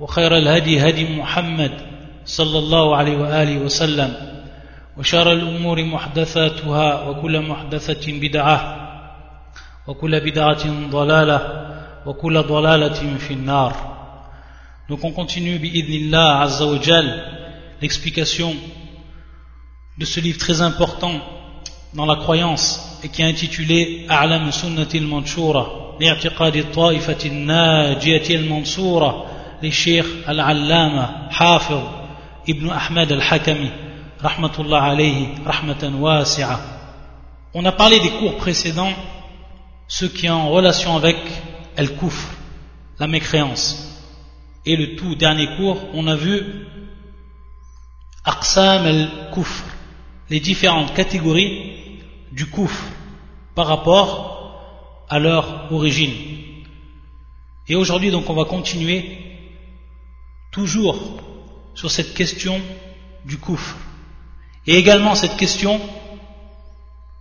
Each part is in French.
وخير الهدي هدي محمد صلى الله عليه وآله وسلم وشر الأمور محدثاتها وكل محدثة بدعة وكل بدعة ضلالة وكل ضلالة في النار Donc on continue bi'idnillah azza wa jal l'explication de ce livre très important dans la croyance et qui est intitulé A'lam sunnati al-manshura li'i'tiqad al-ta'ifati al-najiyati al-mansura les Al-Allama, Ibn Ahmed Al-Hakami, Rahmatullah alayhi, On a parlé des cours précédents, ce qui est en relation avec Al-Kufr, la mécréance. Et le tout dernier cours, on a vu Aqsam al-Kufr, les différentes catégories du Kufr par rapport à leur origine. Et aujourd'hui, donc, on va continuer toujours sur cette question du Kufr. Et également cette question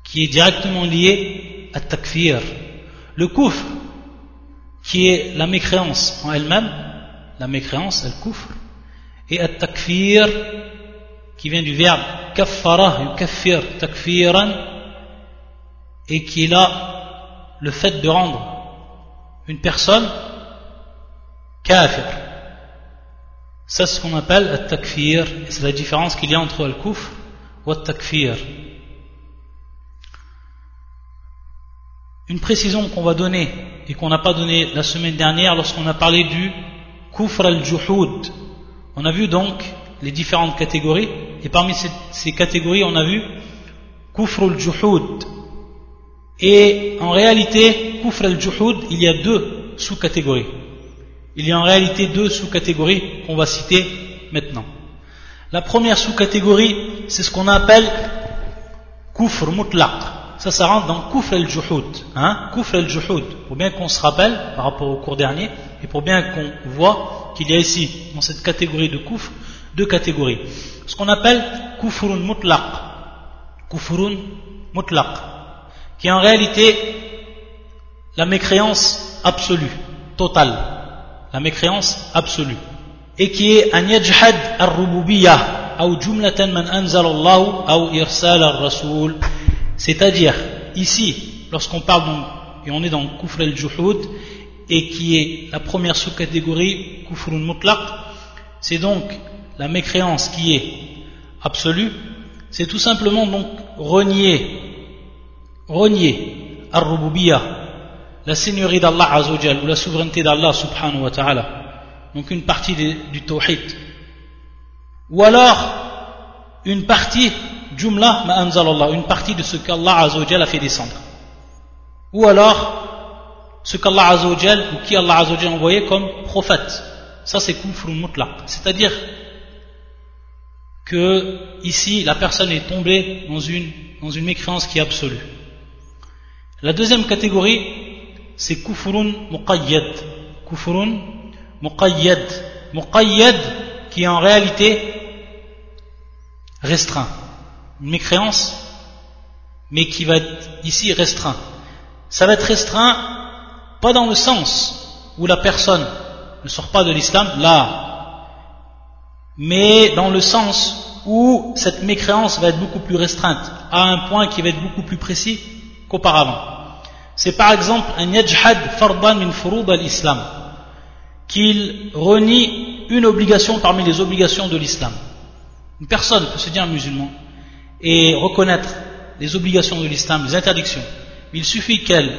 qui est directement liée à Takfir. Le Kufr, qui est la mécréance en elle-même, la mécréance, le kufr, et at-takfir, qui vient du verbe kaffara, yukaffir, takfiran, et qui est là le fait de rendre une personne kafir. Ça, c'est ce qu'on appelle at-takfir, et c'est la différence qu'il y a entre al-kufr ou at-takfir. Une précision qu'on va donner et qu'on n'a pas donnée la semaine dernière lorsqu'on a parlé du kufr al-juhud. On a vu donc les différentes catégories, et parmi ces, ces catégories, on a vu kufr al-juhud. Et en réalité, kufr al-juhud, il y a deux sous-catégories. Il y a en réalité deux sous-catégories qu'on va citer maintenant. La première sous-catégorie, c'est ce qu'on appelle kufr mutlaq. Ça, ça rentre dans kufr al-juhud. Hein? Pour bien qu'on se rappelle, par rapport au cours dernier, et pour bien qu'on voit qu'il y a ici, dans cette catégorie de kufr, deux catégories. Ce qu'on appelle kufrun mutlaq. Kufrun mutlaq. Qui est en réalité la mécréance absolue, totale. La mécréance absolue. Et qui est an yajhad al-rububiyah, ou jumlatan man anzal Allah, ou irsal al-rasoul. C'est-à-dire, ici, lorsqu'on parle donc, et on est dans kufr al-juhud, et qui est la première sous-catégorie, kufrun mutlaq, c'est donc la mécréance qui est absolue, c'est tout simplement donc renier, renier ar-rububiyya, la seigneurie d'Allah azawajal, ou la souveraineté d'Allah subhanahu wa ta'ala, donc une partie du tawhid, ou alors une partie, jumla ma anzalallah, une partie de ce qu'Allah azawajal a fait descendre, ou alors ce qu'Allah Azzawajal ou qui Allah Azzawajal a envoyé comme prophète. Ça c'est kufr mutlaq. C'est-à-dire que ici la personne est tombée dans une, dans une mécréance qui est absolue. La deuxième catégorie c'est kufrun muqayyad. Kufrun muqayyad. Muqayyad qui est en réalité restreint. Une mécréance mais qui va être ici restreint. Ça va être restreint pas dans le sens où la personne ne sort pas de l'islam, là, mais dans le sens où cette mécréance va être beaucoup plus restreinte, à un point qui va être beaucoup plus précis qu'auparavant. C'est par exemple un yajhad fardan min furud al-islam, qu'il renie une obligation parmi les obligations de l'islam. Une personne peut se dire musulman et reconnaître les obligations de l'islam, les interdictions. Il suffit qu'elle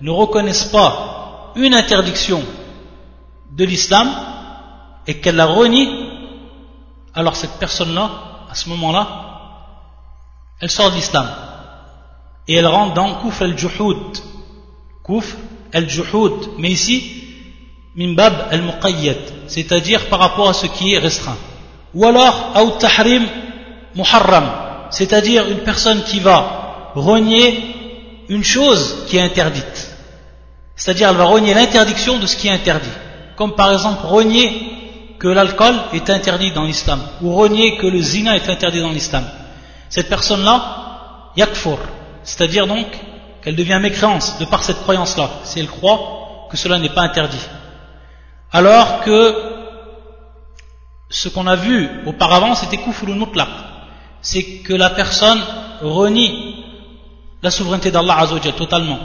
ne reconnaissent pas une interdiction de l'islam et qu'elle la renie, alors cette personne-là, à ce moment-là, elle sort de l'islam et elle rentre dans Kufr al-Juhud. Kufr al-Juhud. Mais ici, lorsqu'on parle donc, et on est dans Kufr al-Juhud, min bab al-muqayyad, c'est-à-dire par rapport à ce qui est restreint. Ou alors, ou tahrim muharram, c'est-à-dire une personne qui va renier une chose qui est interdite. C'est-à-dire elle va renier l'interdiction de ce qui est interdit. Comme par exemple renier que l'alcool est interdit dans l'islam, ou renier que le zina est interdit dans l'islam. Cette personne-là, yakfur, c'est-à-dire donc qu'elle devient mécréance de par cette croyance-là, si elle croit que cela n'est pas interdit. Alors que ce qu'on a vu auparavant, c'était kufrul mutlaq. C'est que la personne renie la souveraineté d'Allah Azzawajal totalement.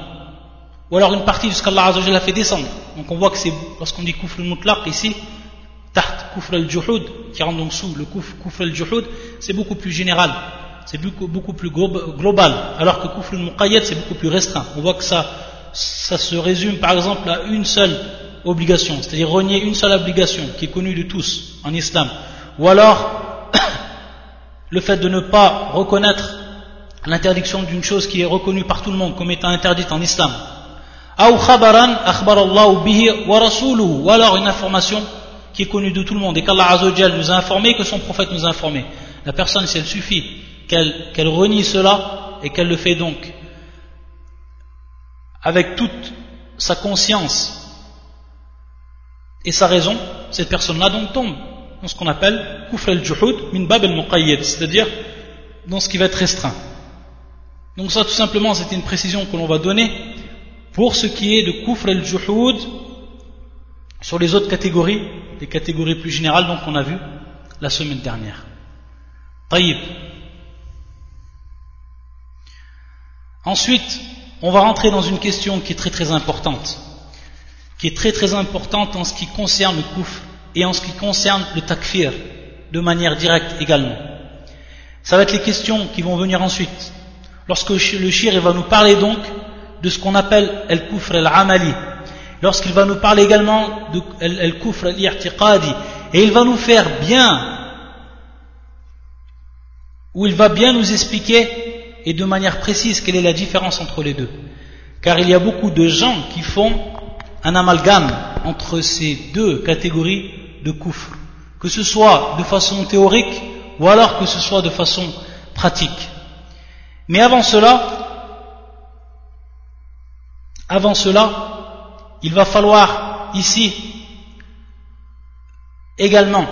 Ou alors une partie de ce qu'Allah Azzawajal a fait descendre. Donc on voit que c'est, lorsqu'on dit kufrul mutlaq ici, taht kufr al-juhud, qui rentre donc sous le kufr al-juhud, c'est beaucoup plus général. C'est beaucoup, plus global. Alors que kufr al-muqayyad, c'est beaucoup plus restreint. On voit que ça, ça se résume par exemple à une seule obligation, c'est-à-dire renier une seule obligation qui est connue de tous en islam, ou alors le fait de ne pas reconnaître l'interdiction d'une chose qui est reconnue par tout le monde comme étant interdite en islam, ou alors une information qui est connue de tout le monde et qu'Allah nous a informé, que son prophète nous a informé. La personne, si elle suffit qu'elle renie cela et qu'elle le fait donc avec toute sa conscience et sa raison, cette personne-là donc tombe dans ce qu'on appelle kufr al-juhud min bab al-muqayyad, c'est-à-dire dans ce qui va être restreint. Donc ça tout simplement c'était une précision que l'on va donner pour ce qui est de kufr al-juhud sur les autres catégories, les catégories plus générales donc qu'on a vu la semaine dernière. Ensuite, on va rentrer dans une question qui est très très importante qui est très très importante en ce qui concerne le kouf et en ce qui concerne le takfir, de manière directe également. Ça va être les questions qui vont venir ensuite. Lorsque le shir va nous parler donc de ce qu'on appelle el kufr al-amali, lorsqu'il va nous parler également de el kufr al-i'tiqadi, et il va nous faire bien, ou il va bien nous expliquer et de manière précise quelle est la différence entre les deux? Car il y a beaucoup de gens qui font un amalgame entre ces deux catégories de kufr, que ce soit de façon théorique ou alors que ce soit de façon pratique. Mais avant cela, avant cela, il va falloir ici également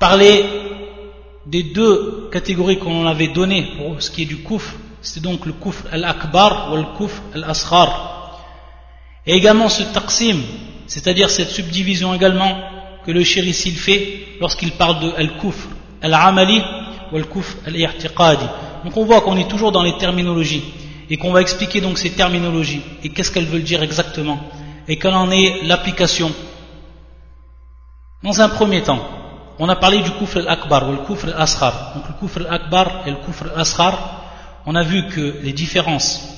parler des deux catégories qu'on avait données pour ce qui est du kufr, c'est donc le kufr al-akbar ou le kufr al-asghar. Et également ce taqsim, c'est-à-dire cette subdivision également que le shir fait lorsqu'il parle de al-kufr al-amali ou al-kufr al-i'tiqadi. Donc on voit qu'on est toujours dans les terminologies et qu'on va expliquer donc ces terminologies et qu'est-ce qu'elles veulent dire exactement et quelle en est l'application. Dans un premier temps, on a parlé du kufr al-akbar ou le kufr al-asghar. Donc le kufr al-akbar et le kufr al-asghar, on a vu que les différences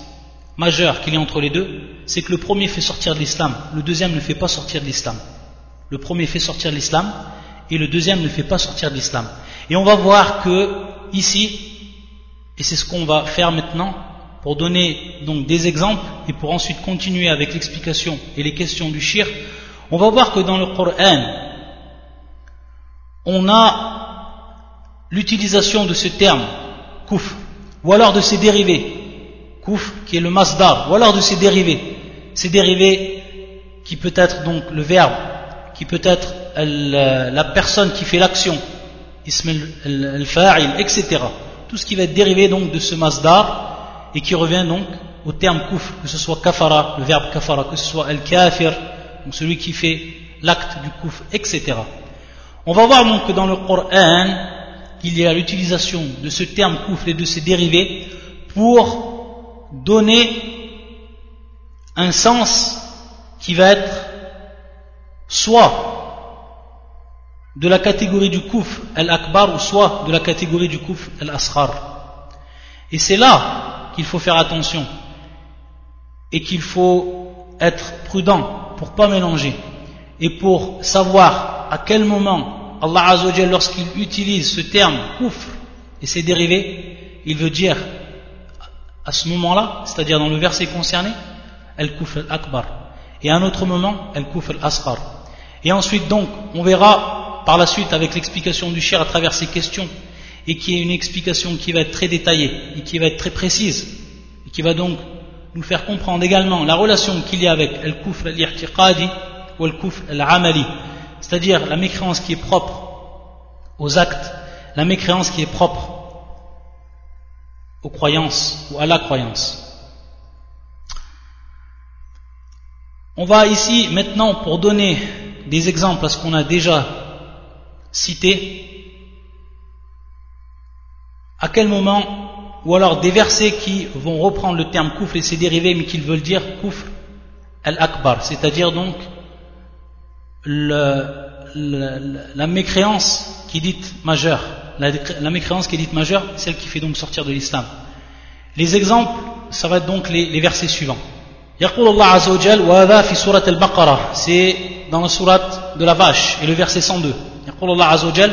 majeur qu'il y a entre les deux, c'est que le premier fait sortir de l'islam, le deuxième ne fait pas sortir de l'islam. Le premier fait sortir de l'islam et le deuxième ne fait pas sortir de l'islam. Et on va voir que ici, et c'est ce qu'on va faire maintenant, pour donner donc des exemples et pour ensuite continuer avec l'explication et les questions du shir, on va voir que dans le Coran, on a l'utilisation de ce terme, kouf, ou alors de ses dérivés, qui est le masdar, ou alors de ses dérivés. Ces dérivés qui peut être donc le verbe, qui peut être la personne qui fait l'action, ism al-fa'il, etc. Tout ce qui va être dérivé donc de ce masdar et qui revient donc au terme kufr, que ce soit kafara, le verbe kafara, que ce soit al-kafir, donc celui qui fait l'acte du kufr, etc. On va voir donc que dans le Coran, il y a l'utilisation de ce terme kufr et de ses dérivés pour donner un sens qui va être soit de la catégorie du kouf al-akbar ou soit de la catégorie du kouf al-asghar. Et c'est là qu'il faut faire attention et qu'il faut être prudent pour pas mélanger et pour savoir à quel moment Allah Azzawajal lorsqu'il utilise ce terme kouf et ses dérivés, il veut dire à ce moment-là, c'est-à-dire dans le verset concerné, El-Kufr al-Akbar. Et à un autre moment, al-kufr al-asghar. Et ensuite donc, on verra par la suite avec l'explication du shir à travers ces questions, et qui est une explication qui va être très détaillée, et qui va être très précise, et qui va donc nous faire comprendre également la relation qu'il y a avec al-kufr al-i'tiqadi ou al-amali, c'est-à-dire la mécréance qui est propre aux actes, la mécréance qui est propre aux croyances ou à la croyance. On va ici maintenant, pour donner des exemples à ce qu'on a déjà cité, à quel moment, ou alors des versets qui vont reprendre le terme koufr et ses dérivés, mais qui veulent dire koufr al-akbar, c'est-à-dire donc la mécréance qui est dite majeure, la, mécréance qui est dite majeure, celle qui fait donc sortir de l'islam. Les exemples, ça va être donc les, les versets suivants. يقول الله عز وجل وهذا في سورة البقرة c'est dans la sourate de la vache et le verset 102 يقول الله عز وجل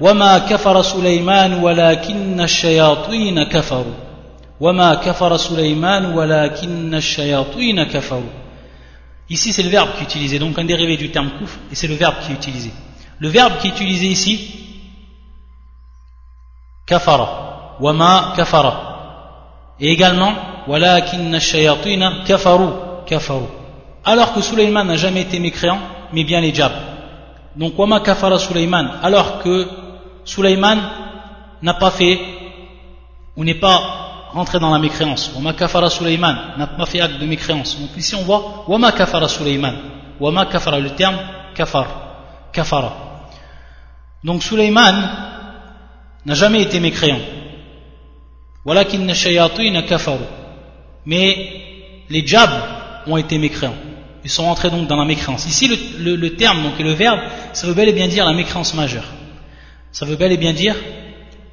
وما كفر سليمان ولكن الشياطين كفروا وما كفر سليمان ولكن الشياطين كفروا Ici, c'est le verbe qui est utilisé, donc un dérivé du terme kouf, et c'est le verbe qui est utilisé. Le verbe qui est utilisé ici, kafara, wama kafara. Et également, walakinna shayatina kafaru, kafaru. Alors que Suleiman n'a jamais été mécréant, mais bien les diables. Donc, wama kafara Suleiman, alors que Suleiman n'a pas fait, ou n'est pas rentrer dans la mécréance. Wama kafara Sulaiman n'a pas fait acte de mécréance. Donc ici on voit Wama kafara Sulaiman. Wama kafara, le terme kafar. Kafara. Donc Sulaiman n'a jamais été mécréant. Walakin shayatin kafaru. Mais les diables ont été mécréants. Ils sont rentrés donc dans la mécréance. Ici, le, terme donc, et le verbe, ça veut bel et bien dire la mécréance majeure. Ça veut bel et bien dire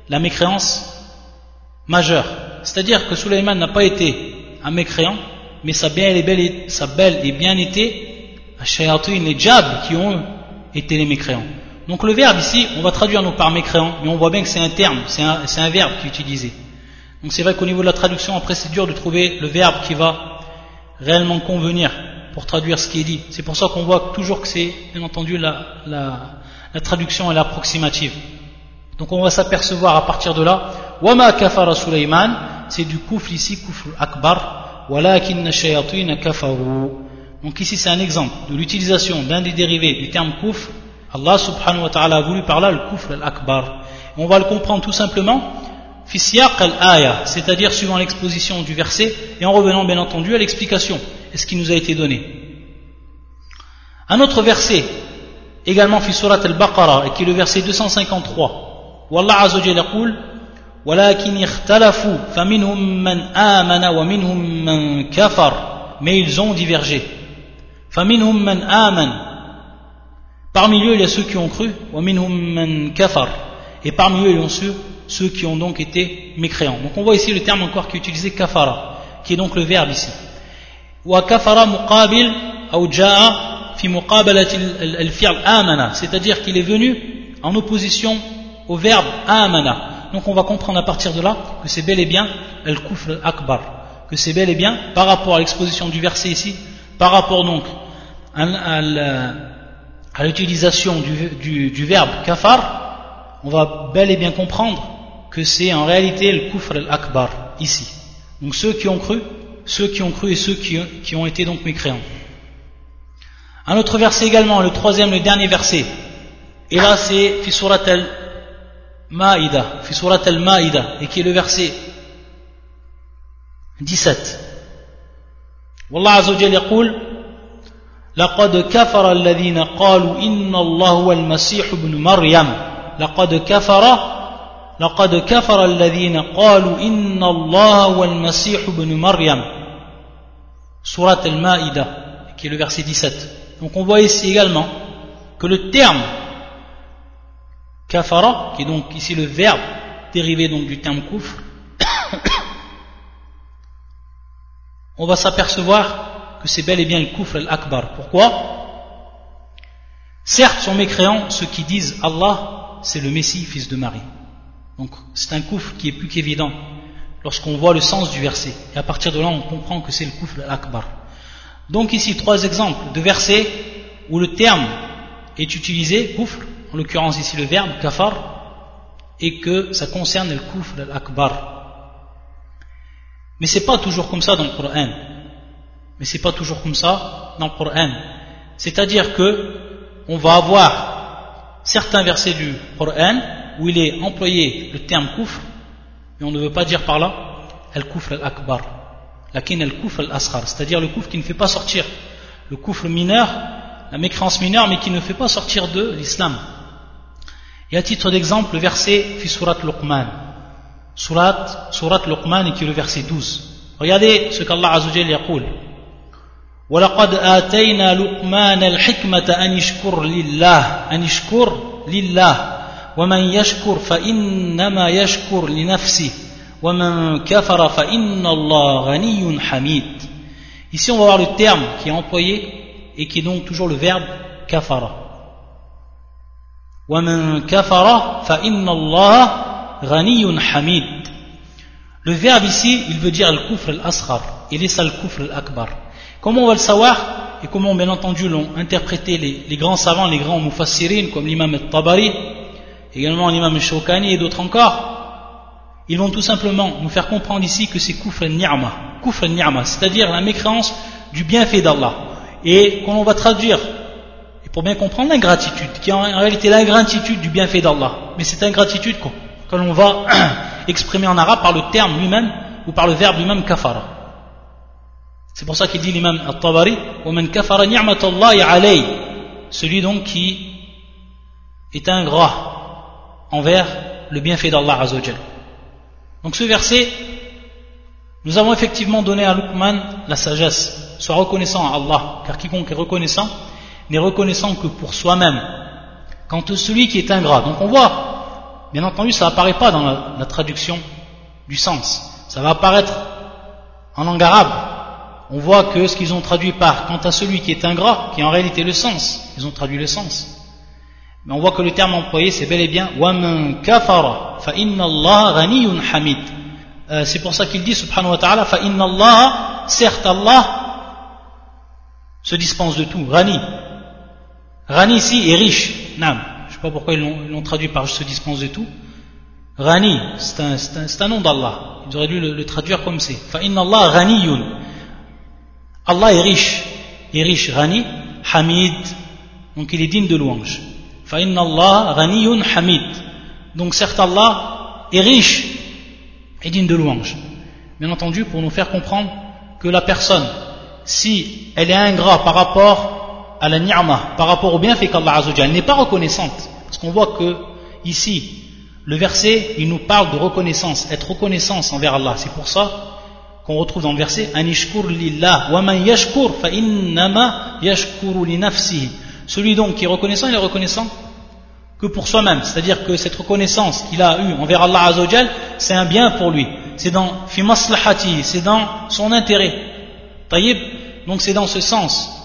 la mécréance majeure. C'est-à-dire que Suleiman n'a pas été un mécréant, mais ça, belle et sa belle et bien été Shayatin, les diables qui ont été les mécréants. Donc le verbe ici, on va traduire nous par mécréant, mais on voit bien que c'est un terme, c'est un, verbe qui est utilisé. Donc c'est vrai qu'au niveau de la traduction, après c'est dur de trouver le verbe qui va réellement convenir pour traduire ce qui est dit. C'est pour ça qu'on voit toujours que c'est, bien entendu, la, la, la traduction est approximative. Donc on va s'apercevoir à partir de là, Wama kafara Sulaiman, c'est du kufr ici, kufr akbar, walakin shayatin kafaru. Donc ici c'est un exemple de l'utilisation d'un des dérivés du terme kufr. Allah subhanahu wa ta'ala a voulu par là le kufr al-akbar. On va le comprendre tout simplement, fisiyaq al-aya, c'est-à-dire suivant l'exposition du verset et en revenant bien entendu à l'explication et ce qui nous a été donné. Un autre verset, également fi surat al-baqarah, et qui est le verset 253. والله عز وجل يقول ولكن اختلفوا فمنهم من آمن ومنهم من كفر mais ils ont divergé فمنهم من آمن parmi eux il y a ceux qui ont cru ومنهم من كفر et parmi eux il y a ceux, ceux qui ont donc été mécréants donc on voit ici le terme encore qui est utilisé kafara qui est donc le verbe ici وكفر مقابل أو جاء في مقابلة الفعل آمن c'est-à-dire qu'il est venu en opposition au verbe amana. Donc on va comprendre à partir de là que c'est bel et bien al-kufr akbar, que c'est bel et bien par rapport à l'exposition du verset ici, par rapport donc à, l'utilisation du, verbe kafar, on va bel et bien comprendre que c'est en réalité le kufr al-akbar ici. Donc ceux qui ont cru, ceux qui ont cru et ceux qui, qui ont été donc mécréants. Un autre verset également, le troisième, le dernier verset. Et là c'est fi surat al Maïda, fi surat al-Maïda, et qui est le verset 17. والله عز وجل يقول لقد كفر الذين قالوا إن الله هو المسيح ابن مريم لقد كفر لقد كفر الذين قالوا إن الله هو المسيح ابن مريم سورة المائدة qui est le verset 17 donc on voit ici également que le terme Kafara, qui est donc ici le verbe dérivé donc du terme kufr, on va s'apercevoir que c'est bel et bien le kufr al-akbar. Pourquoi? Certes, sont mécréants ceux qui disent Allah, c'est le Messie, fils de Marie. Donc c'est un kufr qui est plus qu'évident lorsqu'on voit le sens du verset. Et à partir de là, on comprend que c'est le kufr al-akbar. Donc ici, trois exemples de versets où le terme est utilisé, kufr, en l'occurrence ici le verbe kafar, et que ça concerne le kufr al-akbar. Mais c'est pas toujours comme ça dans le Coran. Mais c'est pas toujours comme ça dans le Coran. C'est-à-dire que on va avoir certains versets du Coran où il est employé le terme kufr, mais on ne veut pas dire par là al-kufr al-akbar, lakin al-kufr al-asghar, c'est-à-dire le kufr qui ne fait pas sortir, le kufr mineur, la mécréance mineure, mais qui ne fait pas sortir de l'islam. Et à titre d'exemple, le verset fi surat Luqman, surat, surat Luqman qui est le verset 12. Regardez ce qu'Allah Azzawajal yaqul. ولقد آتينا لقمان الحكمة أن يشكر لله أن يشكر لله ومن يشكر فإنما يشكر لنفسه ومن كفر فإن الله غني حميد Ici on va voir le terme qui est employé et qui est donc toujours le verbe kafara. ومن كفر فإن الله غني حميد Le verbe ici, il veut dire al-kufr al-asghar et laisse al-kufr al-akbar. Comment on va le savoir et comment bien entendu l'ont interprété les, les, grands savants, les grands mufassirin comme l'imam al-Tabari, également l'imam al-Shawkani et d'autres encore ils vont tout simplement nous faire comprendre ici que c'est kufr al-ni'ma, kufr al-ni'ma, c'est-à-dire la mécréance du bienfait d'Allah. Et qu'on va traduire, et pour bien comprendre l'ingratitude, qui est en réalité l'ingratitude du bienfait d'Allah. Mais cette ingratitude que l'on va exprimer en arabe par le terme lui-même ou par le verbe lui-même kafara. C'est pour ça qu'il dit l'imam al-Tabari kafara. Celui donc qui est ingrat envers le bienfait d'Allah Azzawajal. Donc ce verset, nous avons effectivement donné à Luqman la sagesse. Sois reconnaissant à Allah, car quiconque est reconnaissant, n'est reconnaissant que pour soi-même. Quant à celui qui est ingrat, donc on voit, bien entendu, ça n'apparaît pas dans la, la traduction du sens. Ça va apparaître en langue arabe, on voit que ce qu'ils ont traduit par quant à celui qui est ingrat, qui est en réalité le sens, ils ont traduit le sens. Mais on voit que le terme employé c'est bel et bien وَمَنْ كَفَرَ فَإِنَّ اللَّهَ غَنِيٌّ حَمِيدٌ euh, C'est pour ça qu'il dit subhanahu wa ta'ala فَإِنَّ اللَّهَ Certes Allah se dispense de tout, Rani. Rani ici est riche. Nam. Je ne sais pas pourquoi ils l'ont traduit par je se dispense de tout. Rani, c'est un, un, un, nom d'Allah. Ils auraient dû le, traduire comme c'est. Fa'inna Allah Raniyun. Allah est riche. Il est riche. Rani, Hamid. Donc il est digne de louange. Fa'inna Allah Raniyun Hamid. Donc certes Allah est riche et digne de louange. Bien entendu, pour nous faire comprendre que la personne, si elle est ingrate par rapport à la ni'ma, par rapport au bienfait qu'Allah Azzawajal, n'est pas reconnaissante, parce qu'on voit que ici, le verset, il nous parle de reconnaissance, être reconnaissance envers Allah. C'est pour ça qu'on retrouve dans le verset Anishkur lillah wa man yashkur fa innama. Celui donc qui est reconnaissant, il est reconnaissant que pour soi-même. C'est-à-dire que cette reconnaissance qu'il a eue envers Allah Azzawajal, c'est un bien pour lui. C'est dans fi maslahati, c'est dans son intérêt. Taïb, donc c'est dans ce sens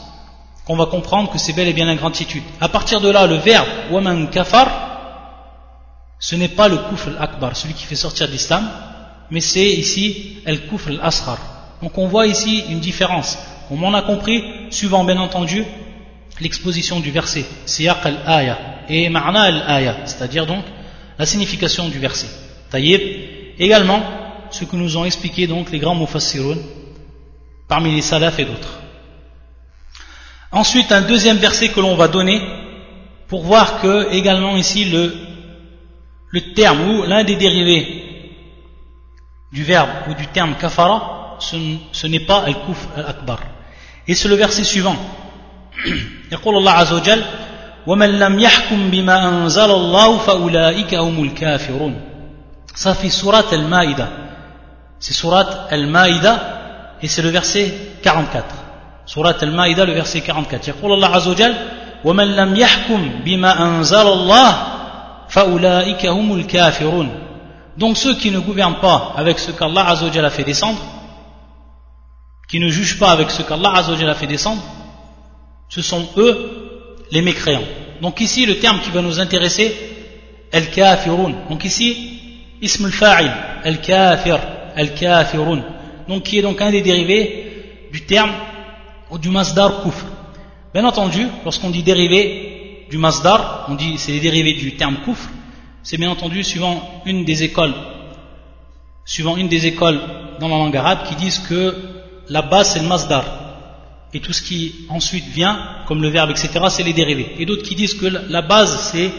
qu'on va comprendre que c'est bel et bien la gratitude. À partir de là, le verbe wa man kafar, ce n'est pas le kufr al-akbar, celui qui fait sortir l'islam, mais c'est ici el kufr al-asghar. Donc on voit ici une différence. On m'en a compris, suivant bien entendu l'exposition du verset, siyaq al-aya, et ma'na al-aya, c'est-à-dire donc la signification du verset. Taïb, également ce que nous ont expliqué donc les grands mufassirun, parmi les salafs et d'autres. Ensuite, un deuxième verset que l'on va donner pour voir que également ici le, le terme ou l'un des dérivés du verbe ou du terme kafara, ce, ce n'est pas al-kufr al-akbar. Et c'est le verset suivant. يقول الله عز وجل ومن لم يحكم بما أنزل الله فأولئك هم الكافرون ça fait surat al-Maïda c'est surat al-Maïda et c'est le verset 44 surat al-Maïda le verset 44 يقول الله عز وجل ومن لم يحكم بما أنزل الله فأولئك هم الكافرون donc ceux qui ne gouvernent pas avec ce qu'Allah Azzawajal a fait descendre qui ne jugent pas avec ce qu'Allah Azzawajal a fait descendre ce sont eux les mécréants. Donc ici, le terme qui va nous intéresser, al-kafirun. Donc ici, ism al-fa'il, al-kafir, al-kafirun. Donc qui est donc un des dérivés du terme ou du masdar kufr Bien entendu, lorsqu'on dit dérivé du masdar, on dit c'est les dérivés du terme kufr, c'est bien entendu suivant une des écoles, suivant une des écoles dans la langue arabe qui disent que la base c'est le masdar et tout ce qui ensuite vient, comme le verbe, etc., c'est les dérivés. Et d'autres qui disent que la base c'est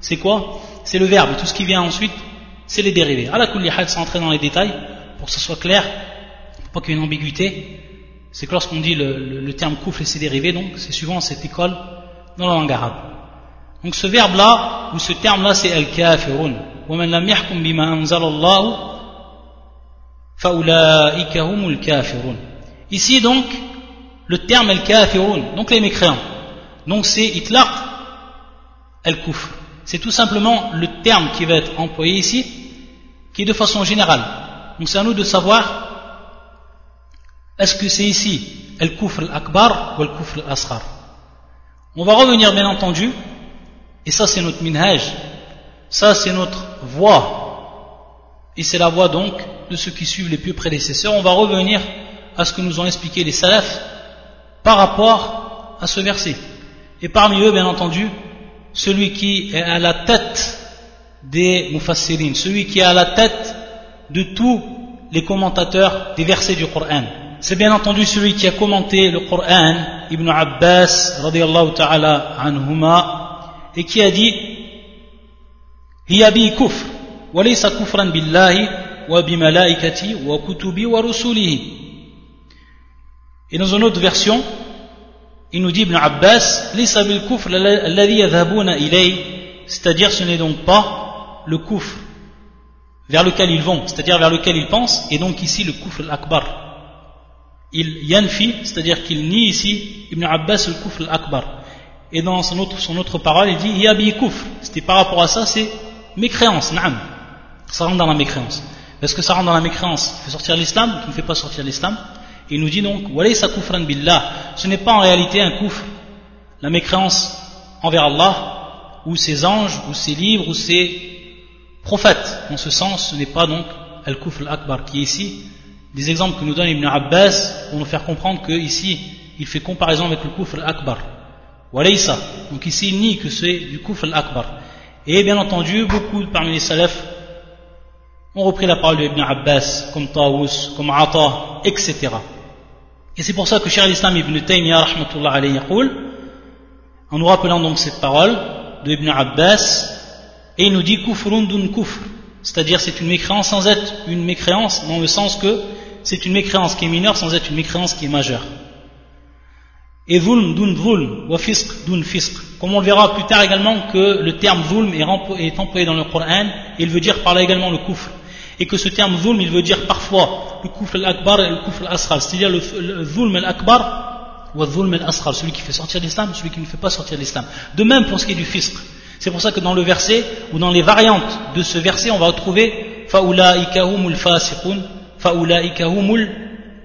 c'est quoi? C'est le verbe tout ce qui vient ensuite c'est les dérivés. À la sans entrer dans les détails, pour que ce soit clair, pour pas qu'il y ait une ambiguïté, c'est que lorsqu'on dit le, terme kouf et ses dérivés, donc c'est suivant cette école dans la langue arabe. Donc ce verbe-là, ou ce terme-là, c'est al-kafirun. وَمَنْ لَمْ يَحْكُمْ بِمَا أَنزَلَ اللَّهُ فَأُولَٰئِكَ هُمُ الْكَافِرُونَ Ici donc, le terme al-kafirun, donc les mécréants. Donc c'est itlaq al-kufr. C'est tout simplement le terme qui va être employé ici, qui est de façon générale. Donc c'est à nous de savoir est-ce que c'est ici al-kufr al-akbar ou al-kufr al-asghar? On va revenir bien entendu, et ça c'est notre minhaj, ça c'est notre voie, et c'est la voie donc de ceux qui suivent les plus prédécesseurs. On va revenir à ce que nous ont expliqué les salafs par rapport à ce verset. Et parmi eux, bien entendu, celui qui est à la tête des mufassirin, celui qui est à la tête de tous les commentateurs des versets du Coran. C'est bien entendu celui qui a commenté le Coran, Ibn Abbas, radiallahu ta'ala anhuma, et qui a dit, Hiya bi kufr, wa laysa kufran billahi, wa bi malaikati, wa kutubi, wa rusulihi. Et dans une autre version, il nous dit Ibn Abbas, c'est-à-dire ce n'est donc pas le kufr vers lequel ils vont, c'est-à-dire vers lequel ils pensent, et donc ici le kufr al-akbar. Il yanfi, c'est-à-dire qu'il nie ici Ibn Abbas le kufr al-akbar. Et dans son autre, son autre parole, il dit Yabi kufr. C'était par rapport à ça, c'est mécréance, naam. Ça rentre dans la mécréance. Est-ce que ça rentre dans la mécréance qui fait sortir l'islam qui ne fait pas sortir l'islam il nous dit donc, billah, ce n'est pas en réalité un kufr, la mécréance envers Allah, ou ses anges, ou ses livres, ou ses prophètes. En ce sens, ce n'est pas donc al-kufr al-akbar qui est ici. Des exemples que nous donne Ibn Abbas pour nous faire comprendre que ici, il fait comparaison avec le kufr al-akbar. Walaysa. Donc ici, il nie que c'est du kufr al-akbar. Et bien entendu, beaucoup parmi les salafs ont repris la parole de Ibn Abbas, comme Tawus, comme Ata, etc. Et c'est pour ça que Cheikh l'Islam Ibn Taymiyyah rahmatullah alayhi en nous rappelant donc cette parole de Ibn Abbas, et il nous dit kufrun dun kufr, c'est-à-dire c'est une mécréance sans être une mécréance dans le sens que c'est une mécréance qui est mineure sans être une mécréance qui est majeure. Et zulm dun zulm, wa fisq dun fisq. Comme on le verra plus tard également que le terme zulm est employé dans le Coran, il veut dire par là également le kufr et que ce terme zulm il veut dire parfois le kufr al-akbar et le kufr al-asghar c'est-à-dire le, zulm al-akbar ou le zulm al-asghar celui qui fait sortir l'islam celui qui ne fait pas sortir l'islam de même pour ce qui est du fisq c'est pour ça que dans le verset ou dans les variantes de ce verset on va retrouver fa'ulaika humul fasiqun fa'ulaika humul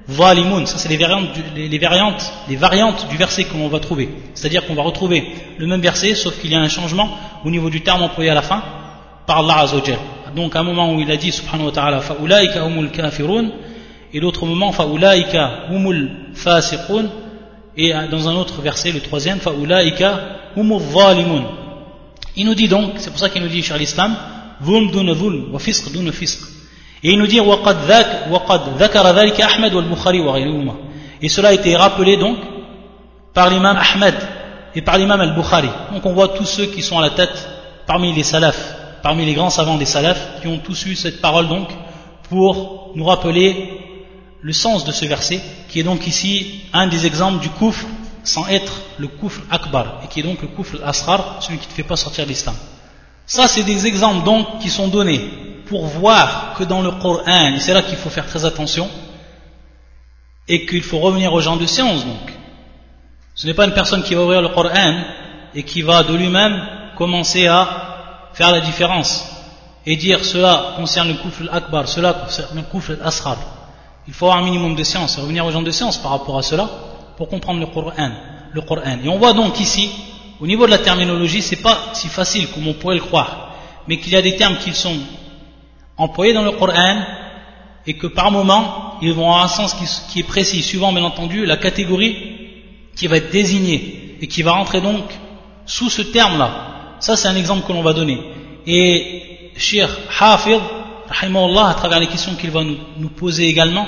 zalimun. Ça c'est les variantes, les, variantes, les variantes du verset qu'on va trouver. C'est-à-dire qu'on va retrouver le même verset sauf qu'il y a un changement au niveau du terme employé à la fin par Allah Azzawajal donc à un moment où il a dit subhanahu wa ta'ala fa'ulaika humul kafirun et l'autre moment fa'ulaika humul fasiqun et dans un autre verset le troisième fa'ulaika humul zalimun. Il nous dit donc c'est pour ça qu'il nous dit cher l'islam dhulm wa fisq dun fisq et il nous dit Et cela a été rappelé donc par l'imam Ahmed et par l'imam Al-Bukhari. Donc on voit tous ceux qui sont à la tête parmi les salafs, parmi les grands savants des salafs, qui ont tous eu cette parole donc pour nous rappeler le sens de ce verset, qui est donc ici un des exemples du kufr sans être le kufr akbar, et qui est donc le kufr asrar, celui qui ne fait pas sortir l'islam. Ça, c'est des exemples donc qui sont donnés pour voir que dans le Coran et c'est là qu'il faut faire très attention et qu'il faut revenir aux gens de science donc ce n'est pas une personne qui va ouvrir le Coran et qui va de lui-même commencer à faire la différence et dire cela concerne le kufr akbar, cela concerne le kufr al Il faut avoir un minimum de science, revenir aux gens de science par rapport à cela pour comprendre le Coran. Le Coran. Et on voit donc ici, au niveau de la terminologie, c'est pas si facile comme on pourrait le croire, mais qu'il y a des termes qui sont employés dans le Coran et que par moment, ils vont avoir un sens qui, est précis, suivant bien entendu la catégorie qui va être désignée et qui va rentrer donc sous ce terme-là. Ça, c'est un exemple que l'on va donner. Et Shir Hafid, à travers les questions qu'il va nous, poser également,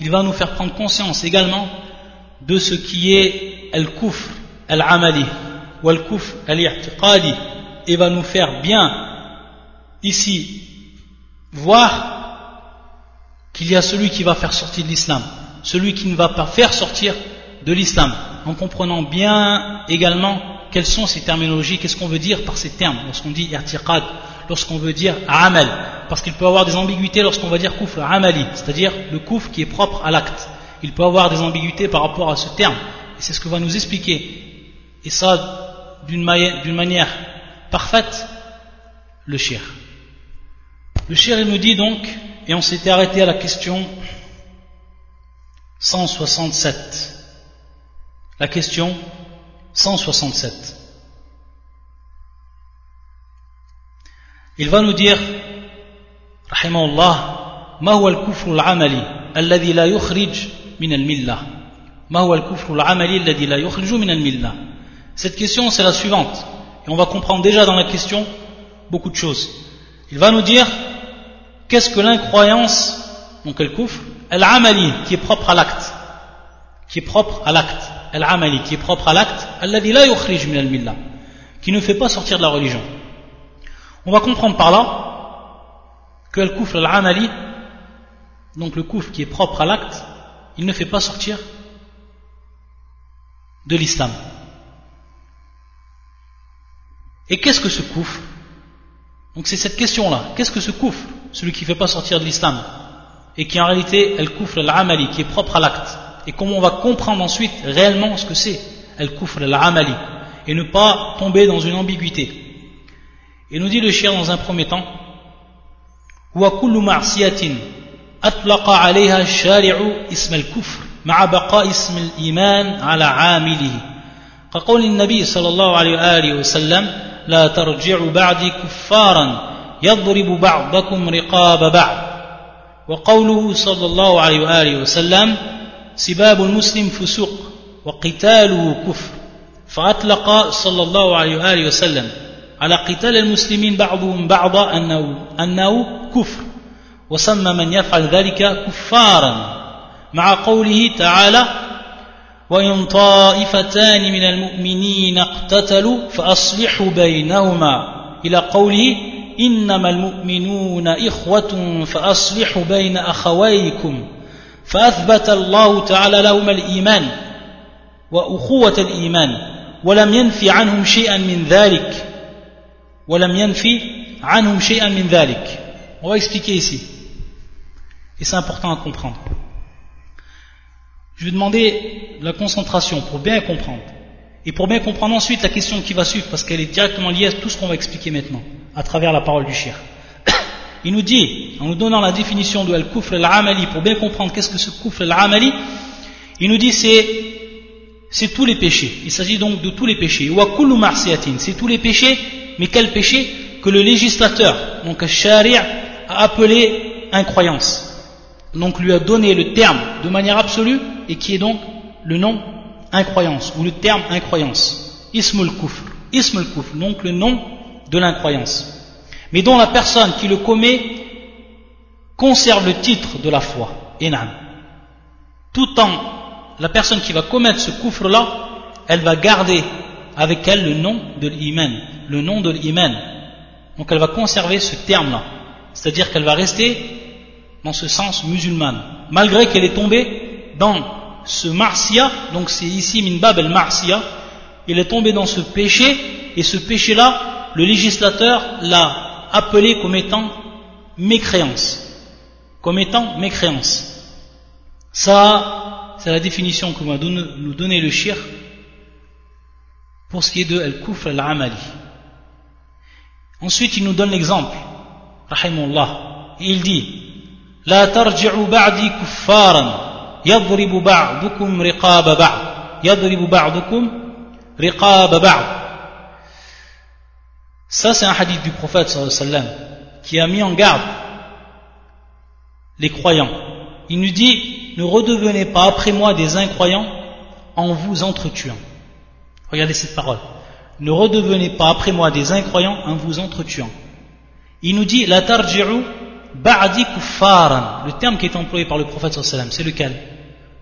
il va nous faire prendre conscience également de ce qui est al-kufr al-amali ou al-kufr al-i'tiqadi et va nous faire bien ici voir qu'il y a celui qui va faire sortir de l'islam, celui qui ne va pas faire sortir de l'islam, en comprenant bien également quelles sont ces terminologies, qu'est-ce qu'on veut dire par ces termes, lorsqu'on dit i'tiqad, lorsqu'on veut dire amal, parce qu'il peut avoir des ambiguïtés lorsqu'on va dire kufr amali, c'est-à-dire le kufr qui est propre à l'acte. Il peut avoir des ambiguïtés par rapport à ce terme, et c'est ce que va nous expliquer, et ça d'une manière parfaite, le shir. Le shir, il nous dit donc, et on s'était arrêté à la question 167. La question 167. Il va nous dire, رحمه الله ما هو الكفر العملي الذي لا يخرج من الملة ما هو الكفر العملي الذي لا يخرج من الملة Cette question c'est la suivante et on va comprendre déjà dans la question beaucoup de choses. Il va nous dire qu'est-ce que l'incroyance, donc elle coufre, al-amali, qui est propre à l'acte, qui est propre à l'acte, al-amali, qui est propre à l'acte, alladhi la al-millah, qui ne fait pas sortir de la religion. On va comprendre par là que le coufre al-amali, donc le coufre qui est propre à l'acte, il ne fait pas sortir de l'islam. Et qu'est-ce que ce coufre Donc c'est cette question-là. Qu'est-ce que ce coufre Celui qui ne fait pas sortir de l'islam. Et qui en réalité est le coufre al-amali, qui est propre à l'acte. Et comment on va comprendre ensuite réellement ce que c'est el coufre al-amali. Et ne pas tomber dans une ambiguïté. Et nous dit le chien dans un premier temps وكل معصية أطلق عليها الشارع اسم الكفر مع بقاء اسم الإيمان على عامله كقول النبي صلى الله عليه وآله وسلم لا ترجعوا بعدي كفارا يضرب بعضكم رقاب بعض. وقوله صلى الله عليه وآله وسلم سباب المسلم فسوق وقتاله كفر. فأطلق صلى الله عليه وآله وسلم على قتال المسلمين بعضهم بعضا أنه, أنه كفر. وسمى من يفعل ذلك كفارا. مع قوله تعالى وإن طائفتان من المؤمنين اقتتلوا فأصلحوا بينهما. إلى قوله إنما المؤمنون إخوة فأصلحوا بين أخويكم فأثبت الله تعالى لهما الإيمان وأخوة الإيمان ولم ينفي عنهم شيئا من ذلك ولم ينفي عنهم شيئا من ذلك On va expliquer ici. Et c'est important à comprendre. Je vais demander la concentration pour bien comprendre. Et pour bien comprendre ensuite la question qui va suivre, parce qu'elle est directement liée à tout ce qu'on va expliquer maintenant, à travers la parole du shir. Il nous dit, en nous donnant la définition de al-kufr al-amali, pour bien comprendre qu'est-ce que ce kufr al-amali, il nous dit c'est c'est tous les péchés. Il s'agit donc de tous les péchés. Wa kullu c'est tous les péchés, mais quels péchés que le législateur, donc sharia, a appelé incroyance. Donc lui a donné le terme de manière absolue et qui est donc le nom incroyance ou le terme incroyance. Ismul kufr. Ismul kufr, donc le nom de l'incroyance. Mais dont la personne qui le commet conserve le titre de la foi. Enam. Tout en la personne qui va commettre ce kufr là, elle va garder avec elle le nom de l'iman. Le nom de l'iman. Donc elle va conserver ce terme là. C'est-à-dire qu'elle va rester dans ce sens musulmane, malgré qu'elle est tombée dans ce marcia, donc c'est ici minbab el marcia, elle est tombée dans ce péché, et ce péché-là, le législateur l'a appelé comme étant mécréance, comme étant mécréance. Ça, c'est la définition que va nous donner le shir pour ce qui est de al-kufr al-amali. Ensuite, il nous donne l'exemple, rahimullah, il dit لا ترجعوا بعدي كفارا يضرب بعضكم رقاب بعض يضرب بعضكم رقاب بعض ça, c'est un hadith du prophète sallam qui a mis en garde les croyants. Il nous dit, ne redevenez pas après moi des incroyants en vous entretuant. Regardez cette parole. Ne redevenez pas après moi des incroyants en vous entretuant. Il nous dit, la tarji'u ba'di kuffaran. Le terme qui est employé par le prophète sallam, c'est lequel?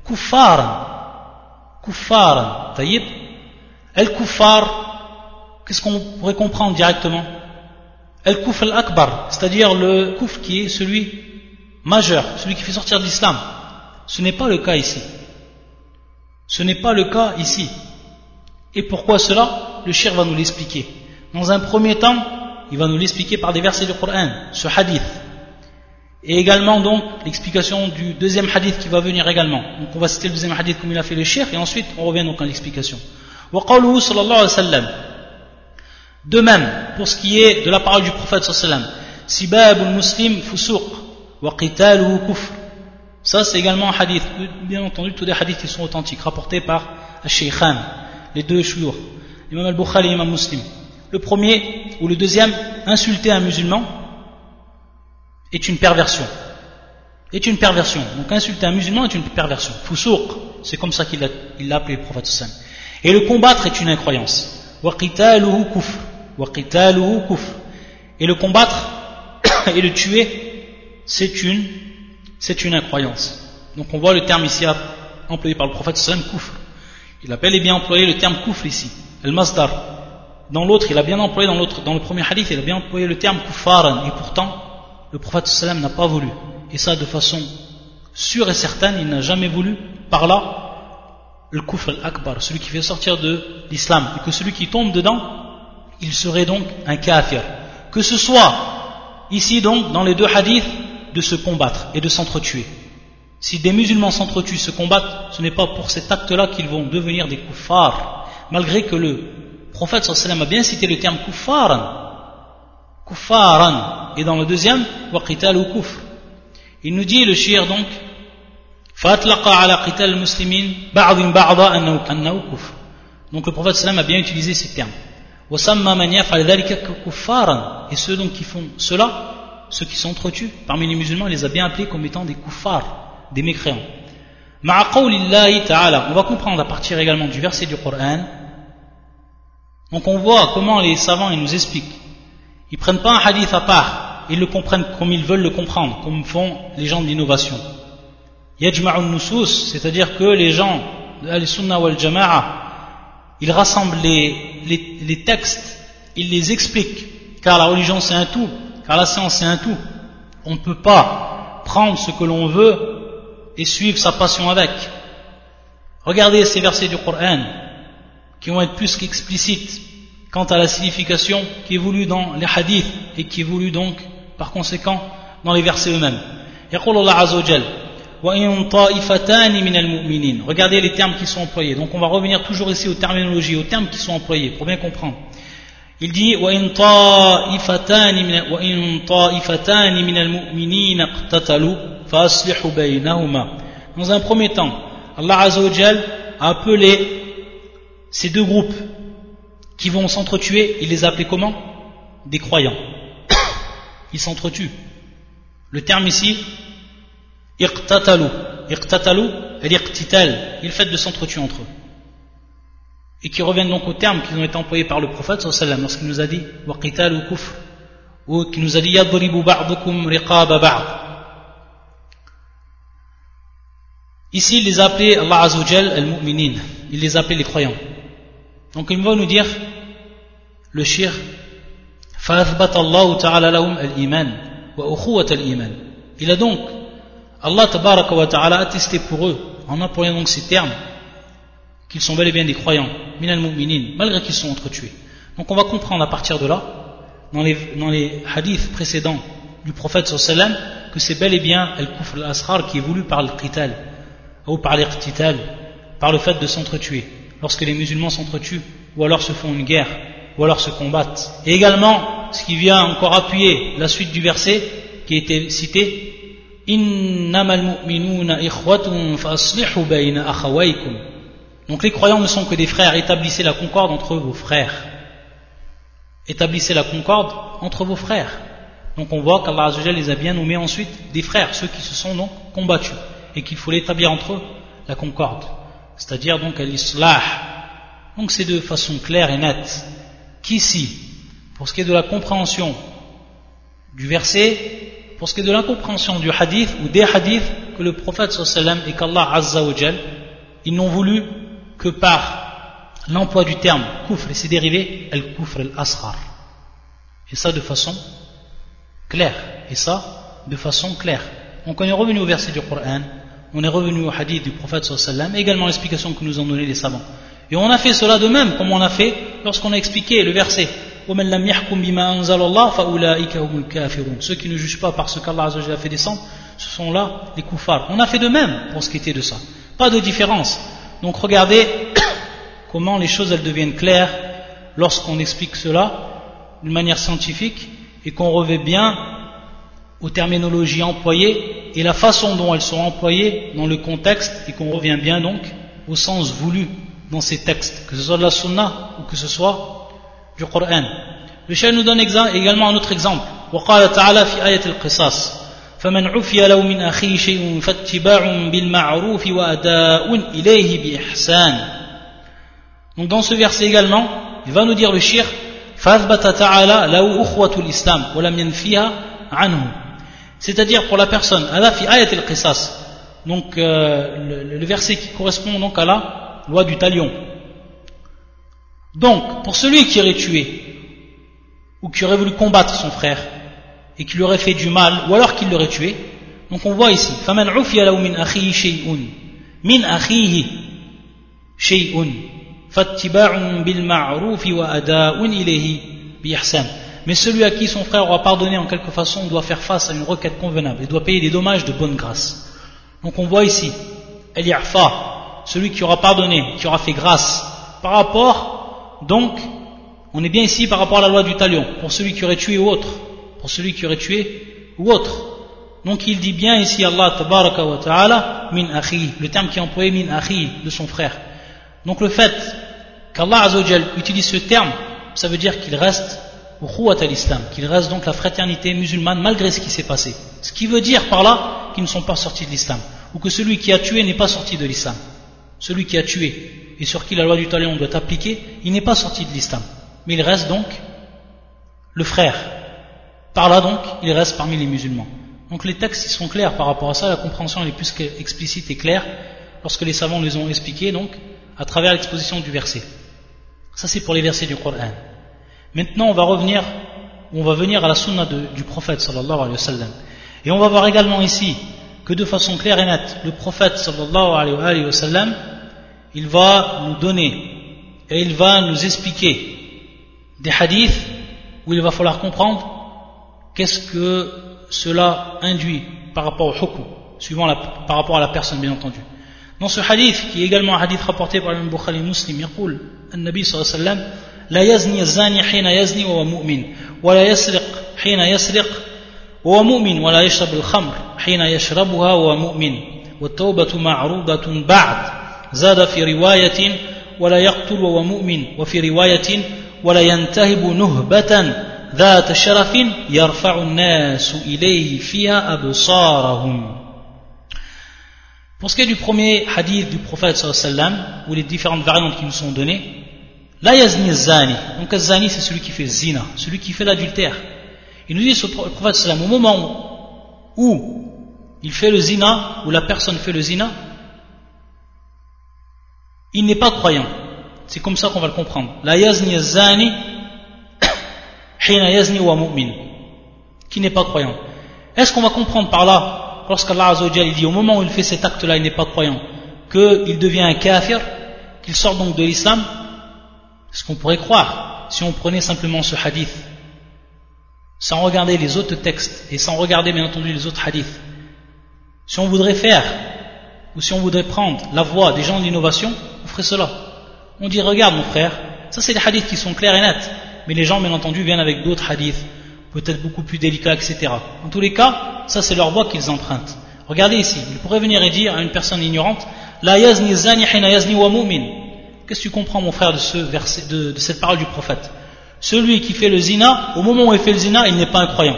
Kuffaran. Kuffaran. Taïb. El kuffar, qu'est-ce qu'on pourrait comprendre directement? El kuf al-akbar, c'est-à-dire le kuf qui est celui majeur, celui qui fait sortir de l'islam. Ce n'est pas le cas ici. Ce n'est pas le cas ici. Et pourquoi cela? Le shir va nous l'expliquer. Dans un premier temps, il va nous l'expliquer par des versets du Coran, ce hadith. Et également donc l'explication du deuxième hadith qui va venir également. Donc on va citer le deuxième hadith comme il a fait le shir et ensuite on revient donc à l'explication. De même, pour ce qui est de la parole du prophète sallallahu alayhi muslim fusuq wa qitaluhu kufr. Ça c'est également un hadith, bien entendu tous des hadiths qui sont authentiques, rapportés par Al-Shaykhan, les deux shuyur, l'imam al-Bukhari et l'imam muslim. Le premier ou le deuxième, insulter un musulman est une perversion. Est une perversion. Donc insulter un musulman est une perversion. Fusuq, c'est comme ça qu'il l'a appelé le prophète sallallahu Et le combattre est une incroyance. Wa qitaluhu kufr. Et le combattre et le tuer, c'est une, c'est une incroyance. Donc on voit le terme ici employé par le prophète sallam kufr. Il a bel et bien employé le terme kufr ici, el masdar. Dans l'autre, il a bien employé dans l'autre, dans le premier hadith, il a bien employé le terme kufaran. Et pourtant, le prophète sallam n'a pas voulu. Et ça de façon sûre et certaine, il n'a jamais voulu par là le kufr al-akbar, celui qui fait sortir de l'islam. Et que celui qui tombe dedans, il serait donc un kafir. Que ce soit ici donc dans les deux hadiths de se combattre et de s'entretuer. Si des musulmans s'entretuent, se combattent, ce n'est pas pour cet acte-là qu'ils vont devenir des kuffars, malgré que le prophète sallam a bien cité le terme kuffaran. Kuffaran. Et dans le deuxième, waqital ou kufr. Il nous dit, le shir donc, Donc le prophète sallam a bien utilisé ces termes. Et ceux donc qui font cela, ceux qui s'entretuent parmi les musulmans, les a bien appelés comme étant des kuffars, des mécréants. On va comprendre à partir également du verset du Coran. Donc on voit comment les savants ils nous expliquent. Ils prennent pas un hadith à part, ils le comprennent comme ils veulent le comprendre, comme font les gens de l'innovation. c'est-à-dire que les gens de Al-Sunnah wal Jama'a il rassemble les, textes, il les explique, car la religion c'est un tout, car la science c'est un tout. On ne peut pas prendre ce que l'on veut et suivre sa passion avec. Regardez ces versets du Coran qui vont être plus qu'explicites quant à la signification qui est voulue dans les hadiths et qui est voulue donc par conséquent dans les versets eux-mêmes. Regardez les termes qui sont employés. Donc on va revenir toujours ici aux terminologies, aux termes qui sont employés pour bien comprendre. Il dit Dans un premier temps, Allah Azzawajal a appelé ces deux groupes qui vont s'entretuer, il les a appelés comment? Des croyants. Ils s'entretuent. Le terme ici, Iqtatalu. Iqtatalu, elle il fait de s'entretuer entre eux. Et qui reviennent donc aux termes qui ont été employés par le prophète sallallahu lorsqu'il nous a dit waqital ou kufr ou qui nous a dit yadribu ba'dukum riqaba ba'd. Ici, il les a appelés Allah Azzawajal al-mu'minin. Il les a appelés les croyants. Donc il va nous dire le shir فأثبت الله تعالى لهم الإيمان وأخوة الإيمان. Il a donc Allah wa ta'ala a attesté pour eux, en employant donc ces termes, qu'ils sont bel et bien des croyants, malgré qu'ils sont entretués. Donc on va comprendre à partir de là, dans les, hadiths précédents du prophète sallam, que c'est bel et bien al-kufr al-asrar qui est voulu par le qital, ou par l'irtital, par le fait de s'entretuer, lorsque les musulmans s'entretuent, ou alors se font une guerre, ou alors se combattent. Et également, ce qui vient encore appuyer la suite du verset qui a été cité, donc les croyants ne sont que des frères, établissez la concorde entre vos frères. Établissez la concorde entre vos frères. Donc on voit qu'Allah les a bien nommés ensuite des frères, ceux qui se sont donc combattus, et qu'il faut l'établir entre eux la concorde, c'est-à-dire donc l'islah. Donc c'est de façon claire et nette qu'ici, pour ce qui est de la compréhension du verset, pour ce qui est de l'incompréhension du hadith ou des hadiths que le prophète sallam et qu'Allah azza ils n'ont voulu que par l'emploi du terme kufr et ses dérivés, el kufr el asghar. Et ça de façon claire. Et ça de façon claire. Donc on est revenu au verset du Coran, on est revenu au hadith du prophète sallam, également l'explication que nous ont donné les savants. Et on a fait cela de même, comme on a fait lorsqu'on a expliqué le verset ceux qui ne jugent pas parce qu'Allah a fait descendre, ce sont là les koufars. On a fait de même pour ce qui était de ça. Pas de différence. Donc regardez comment les choses elles deviennent claires lorsqu'on explique cela d'une manière scientifique et qu'on revêt bien aux terminologies employées et la façon dont elles sont employées dans le contexte et qu'on revient bien donc au sens voulu dans ces textes, que ce soit de la sunna ou que ce soit du Coran. Le chef nous donne également un autre exemple. وقال تعالى في آية القصاص فمن عفي له من أخيه شيء فاتباع بالمعروف وأداء إليه بإحسان Donc dans ce verset également, il va nous dire le shir فأثبت تعالى له أخوة الإسلام ولم ينفيها عنه C'est-à-dire pour la personne, Allah fi ayat al-qisas, donc euh, le, le verset qui correspond donc à la loi du talion. Donc, pour celui qui aurait tué, ou qui aurait voulu combattre son frère, et qui lui aurait fait du mal, ou alors qu'il l'aurait tué, donc on voit ici, فَمَنْ عُفِيَ لَهُ مِنْ أَخِيهِ شَيْءٌ مِنْ أَخِيهِ شَيْءٌ فَاتِّبَاعٌ بِالْمَعْرُوفِ وَأَدَاءٌ إِلَيْهِ بِإِحْسَانٍ Mais celui à qui son frère aura pardonné en quelque façon doit faire face à une requête convenable et doit payer des dommages de bonne grâce. Donc on voit ici, El-Ya'fa, celui qui aura pardonné, qui aura fait grâce, par rapport, donc, on est bien ici par rapport à la loi du talion, pour celui qui aurait tué ou autre, pour celui qui aurait tué ou autre. Donc il dit bien ici Allah tabaraka wa ta'ala min le terme qui est employé min akhi, de son frère. Donc le fait qu'Allah azawajal utilise ce terme, ça veut dire qu'il reste au khouat al-islam, qu'il reste donc la fraternité musulmane malgré ce qui s'est passé. Ce qui veut dire par là qu'ils ne sont pas sortis de l'islam, ou que celui qui a tué n'est pas sorti de l'islam celui qui a tué et sur qui la loi du talion doit appliquer, il n'est pas sorti de l'islam. Mais il reste donc le frère. Par là donc, il reste parmi les musulmans. Donc les textes sont clairs par rapport à ça, la compréhension est plus qu'explicite et claire lorsque les savants les ont expliqués donc à travers l'exposition du verset. Ça c'est pour les versets du Coran. Maintenant on va revenir, on va venir à la sunna du prophète sallallahu alayhi wa sallam. Et on va voir également ici que de façon claire et nette, le prophète sallallahu alayhi wa sallam, il va nous donner et il va nous expliquer des hadiths où il va falloir comprendre qu'est-ce que cela induit par rapport au hukm, suivant la, par rapport à la personne bien entendu. Dans ce hadith, qui est également un hadith rapporté par le Bukhari Muslim, يقول النبي صلى الله عليه وسلم لا يزني الزاني حين يزني وهو مؤمن ولا يسرق حين يسرق وهو مؤمن ولا يشرب الخمر حين يشربها وهو مؤمن والتوبة معروضة بعد زاد في رواية ولا يقتل وهو مؤمن وفي رواية ولا ينتهب نهبة ذات شرف يرفع الناس إليه فيها أبصارهم Pour ce qui est du premier hadith du prophète sallam, ou les différentes variantes qui nous sont données, la yazni zani. Donc zani c'est celui qui fait zina, celui qui fait l'adultère. Il nous dit ce prophète sallam, au moment où il fait le zina, ou la personne fait le zina, il n'est pas croyant. C'est comme ça qu'on va le comprendre. La yazni zani, hina yazni wa mu'min, qui n'est pas croyant. Est-ce qu'on va comprendre par là, lorsqu'Allah Azzawajal dit au moment où il fait cet acte-là, il n'est pas croyant, qu'il devient un kafir, qu'il sort donc de l'islam? Ce qu'on pourrait croire si on prenait simplement ce hadith sans regarder les autres textes et sans regarder bien entendu les autres hadiths? Si on voudrait faire, ou si on voudrait prendre la voie des gens de l'innovation, on ferait cela. On dit, regarde mon frère, ça c'est des hadiths qui sont clairs et nets, mais les gens bien entendu viennent avec d'autres hadiths, peut-être beaucoup plus délicats, etc. En tous les cas, ça c'est leur voie qu'ils empruntent. Regardez ici, il pourrait venir et dire à une personne ignorante, La yazni zani yazni wa mu'min. Qu'est-ce que tu comprends mon frère de, ce verset, de cette parole du prophète? Celui qui fait le zina, au moment où il fait le zina, il n'est pas un croyant.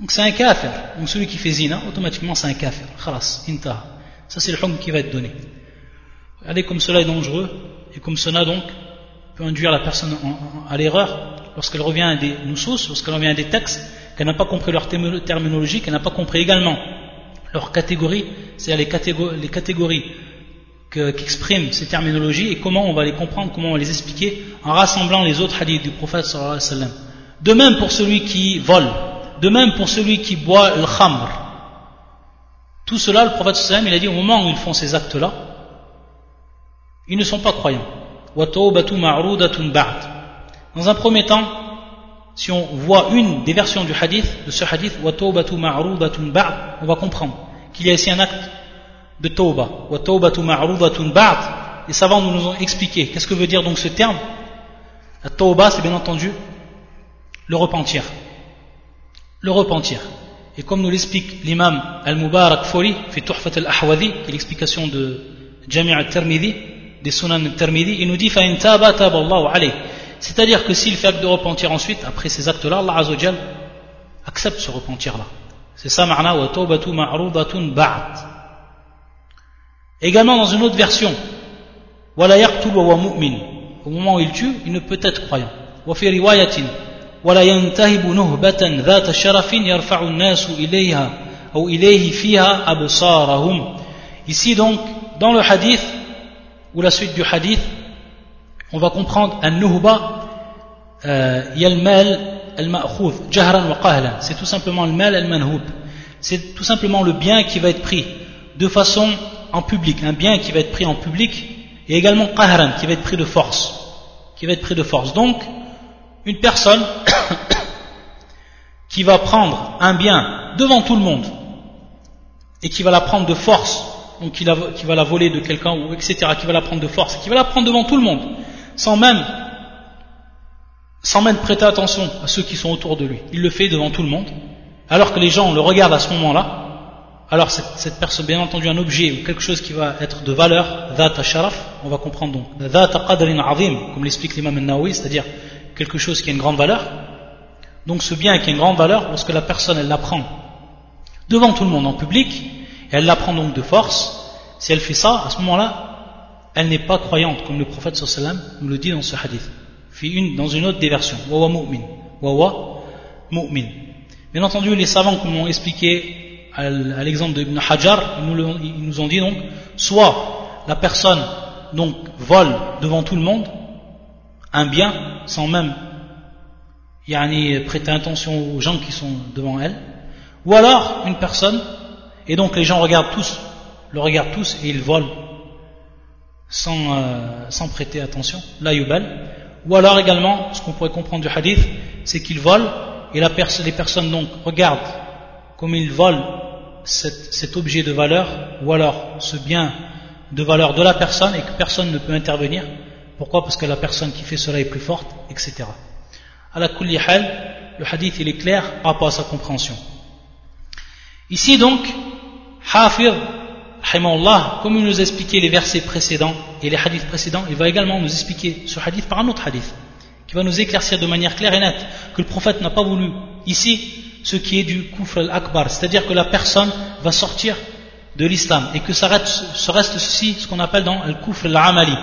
Donc c'est un kafir. Donc celui qui fait zina, automatiquement c'est un kafir. Khalas, intaha. Ça c'est le hukm qui va être donné. Regardez comme cela est dangereux et comme cela donc peut induire la personne à l'erreur lorsqu'elle revient à des nusus, lorsqu'elle revient à des textes, qu'elle n'a pas compris leur terminologie, qu'elle n'a pas compris également leur catégorie, c'est-à-dire les catégories, qu'expriment ces terminologies et comment on va les comprendre, comment on va les expliquer en rassemblant les autres hadiths du prophète sallallahu alayhi wa sallam. De même pour celui qui vole, de même pour celui qui boit le khamr. Tout cela, le prophète sallallahu il a dit au moment où ils font ces actes-là, ils ne sont pas croyants. Dans un premier temps, si on voit une des versions du hadith, de ce hadith, on va comprendre qu'il y a ici un acte de tawba. Les savants nous ont expliqué qu'est-ce que veut dire donc ce terme? La tawba, c'est bien entendu le repentir. Le repentir. Et comme nous l'explique l'imam Al-Mubarak Fori, fait Tuhfat Al-Ahwadi, qui est l'explication de Jami' Al-Tirmidhi, des Sunan Al-Tirmidhi, il nous dit Fa'in taba taballahu alayh. C'est-à-dire que s'il fait acte de repentir ensuite, après ces actes-là, Allah Azzawajal accepte ce repentir-là. C'est ça, ma'na wa tawbatu ma'rudatun ba'd. Également dans une autre version, wa la yaqtul wa mu'min. Au moment où il tue, il ne peut être croyant. Wa fi riwayatin wala yantahibu nuhbatan dhata sharafin yarfa'u an-nasu ilayha ou ilayhi fiha absarahum. Ici donc, dans le hadith, ou la suite du hadith, on va comprendre un nuhba euh, il le mal al jahran wa qahlan. C'est tout simplement le mal al-manhub c'est tout simplement le bien qui va être pris de façon en public un bien qui va être pris en public et également qahran qui va être pris de force qui va être pris de force. Donc une personne qui va prendre un bien devant tout le monde et qui va la prendre de force donc qui, va la voler de quelqu'un ou etc qui va la prendre de force qui va la prendre devant tout le monde sans même, sans même prêter attention à ceux qui sont autour de lui. Il le fait devant tout le monde, alors que les gens le regardent à ce moment-là. Alors cette, personne, bien entendu, un objet ou quelque chose qui va être de valeur, dhat sharaf, on va comprendre donc, dhat qadrin azim, comme l'explique l'imam al-Nawawi, c'est-à-dire quelque chose qui a une grande valeur. Donc ce bien qui a une grande valeur, lorsque la personne elle l'apprend devant tout le monde en public, et elle l'apprend donc de force, si elle fait ça, à ce moment-là, elle n'est pas croyante, comme le prophète sallam nous le dit dans ce hadith. dans une autre des versions. Wawa mu'min. Wawa mu'min. Bien entendu, les savants, comme l'ont expliqué à l'exemple de Ibn Hajar, ils nous, ont dit donc, soit la personne donc vole devant tout le monde un bien sans même yani, prêter attention aux gens qui sont devant elle, ou alors une personne, et donc les gens regardent tous, le regardent tous et ils volent sans, euh, prêter attention, la yubal. Ou alors également, ce qu'on pourrait comprendre du hadith, c'est qu'il vole et la les personnes donc regardent comme il vole cet, cet, objet de valeur ou alors ce bien de valeur de la personne et que personne ne peut intervenir. Pourquoi? Parce que la personne qui fait cela est plus forte, etc. À la hal, le hadith il est clair par rapport à sa compréhension. Ici donc, Hafir comme il nous a expliqué les versets précédents et les hadiths précédents, il va également nous expliquer ce hadith par un autre hadith, qui va nous éclaircir de manière claire et nette que le prophète n'a pas voulu ici ce qui est du kufr al-akbar, c'est-à-dire que la personne va sortir de l'islam et que ça reste, ceci, ce qu'on appelle dans le kufr al-amali,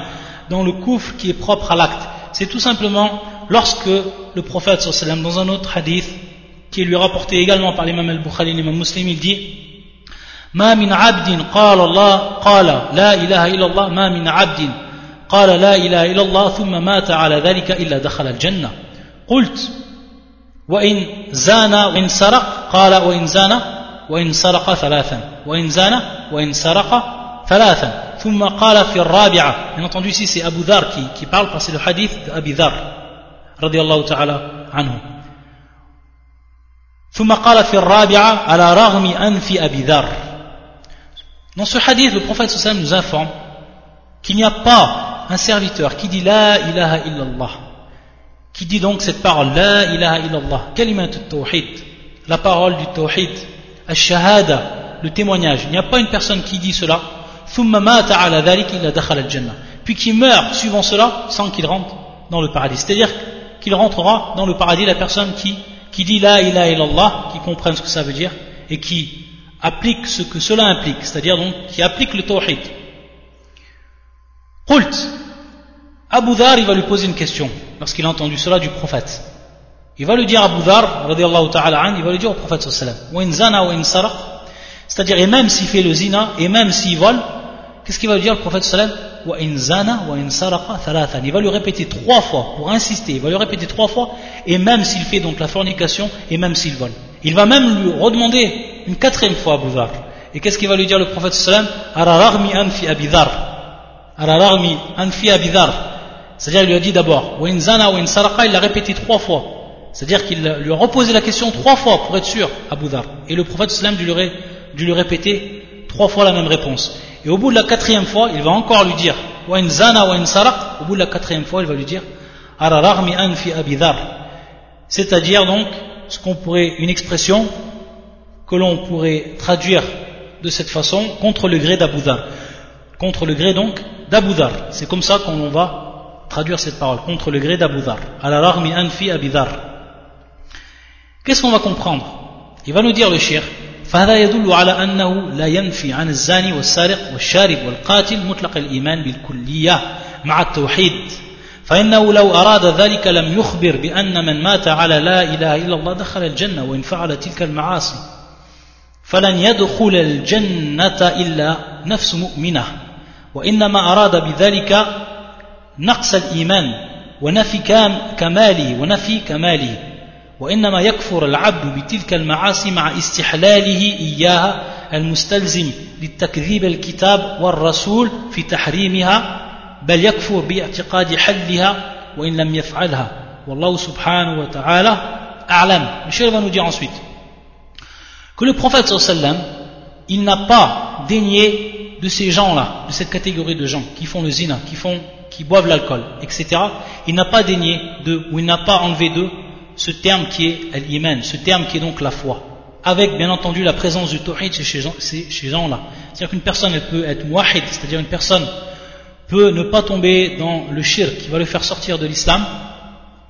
dans le kufr qui est propre à l'acte. C'est tout simplement lorsque le prophète, dans un autre hadith, qui est lui rapporté également par l'imam al-Bukhari, l'imam muslim, il dit ما من عبد قال الله قال لا إله إلا الله ما من عبد قال لا إله إلا الله ثم مات على ذلك إلا دخل الجنة قلت وإن زان وإن سرق قال وإن زان وإن سرق ثلاثا وإن زان وإن سرق ثلاثا ثم قال في الرابعة bien entendu ici c'est Abu Dhar qui, qui parle parce que c'est le hadith d'Abi Dhar رضي الله تعالى عنه ثم قال في الرابعة على رغم أنف أبي ذر Dans ce hadith, le prophète sallam nous informe qu'il n'y a pas un serviteur qui dit La ilaha illallah, qui dit donc cette parole La ilaha illallah, kalimat tawhid, la parole du tawhid, al-shahada, le témoignage. Il n'y a pas une personne qui dit cela, puis qui meurt suivant cela sans qu'il rentre dans le paradis. C'est-à-dire qu'il rentrera dans le paradis la personne qui, qui dit la ilaha illallah, qui comprennent ce que ça veut dire et qui appliquent ce que cela implique, c'est-à-dire donc qui appliquent le tawhid. Qult, Abu Dhar, il va lui poser une question lorsqu'il a entendu cela du prophète. Il va lui dire à Abu Dhar, ta'ala il va lui dire au prophète sallallahu c'est-à-dire, et même s'il fait le zina, et même s'il vole, qu'est-ce qu'il va lui dire le prophète sallallahu il va lui répéter trois fois, pour insister, il va lui répéter trois fois, et même s'il fait donc la fornication, et même s'il vole. Il va même lui redemander une quatrième fois à Dhar. Et qu'est-ce qu'il va lui dire le prophète anfi anfi C'est-à-dire, il lui a dit d'abord, il l'a répété trois fois. C'est-à-dire qu'il lui a reposé la question trois fois pour être sûr à Dhar. Et le prophète sallallahu lui lui répéter trois fois la même réponse. Et au bout de la quatrième fois, il va encore lui dire zana. Au bout de la quatrième fois, il va lui dire anfi. C'est-à-dire donc ce qu'on pourrait, une expression que l'on pourrait traduire de cette façon contre le gré d'Abu Contre le gré donc d'Abu C'est comme ça qu'on va traduire cette parole, contre le gré d'Abu Dhar. Qu'est-ce qu'on va comprendre? Il va nous dire le shir فهذا يدل على أنه لا ينفي عن الزاني والسارق والشارب والقاتل مطلق الإيمان بالكلية مع التوحيد. فإنه لو أراد ذلك لم يخبر بأن من مات على لا إله إلا الله دخل الجنة وإن فعل تلك المعاصي. فلن يدخل الجنة إلا نفس مؤمنة. وإنما أراد بذلك نقص الإيمان ونفي كماله ونفي كماله. وإنما يكفر العبد بتلك المعاصي مع استحلاله إياها المستلزم للتكذيب الكتاب والرسول في تحريمها بل يكفر باعتقاد حلها وإن لم يفعلها والله سبحانه وتعالى أعلم Michel va nous dire ensuite que le prophète sallam il n'a pas daigné de ces gens-là, de cette catégorie de gens qui font le zina, qui, font, qui boivent l'alcool, etc. Il n'a pas daigné de, ou il n'a pas enlevé d'eux ce terme qui est l'iman, ce terme qui est donc la foi, avec bien entendu la présence du tawhid chez ces gens-là. C'est-à-dire qu'une personne elle peut être wahid, c'est-à-dire une personne peut ne pas tomber dans le shirk qui va le faire sortir de l'islam,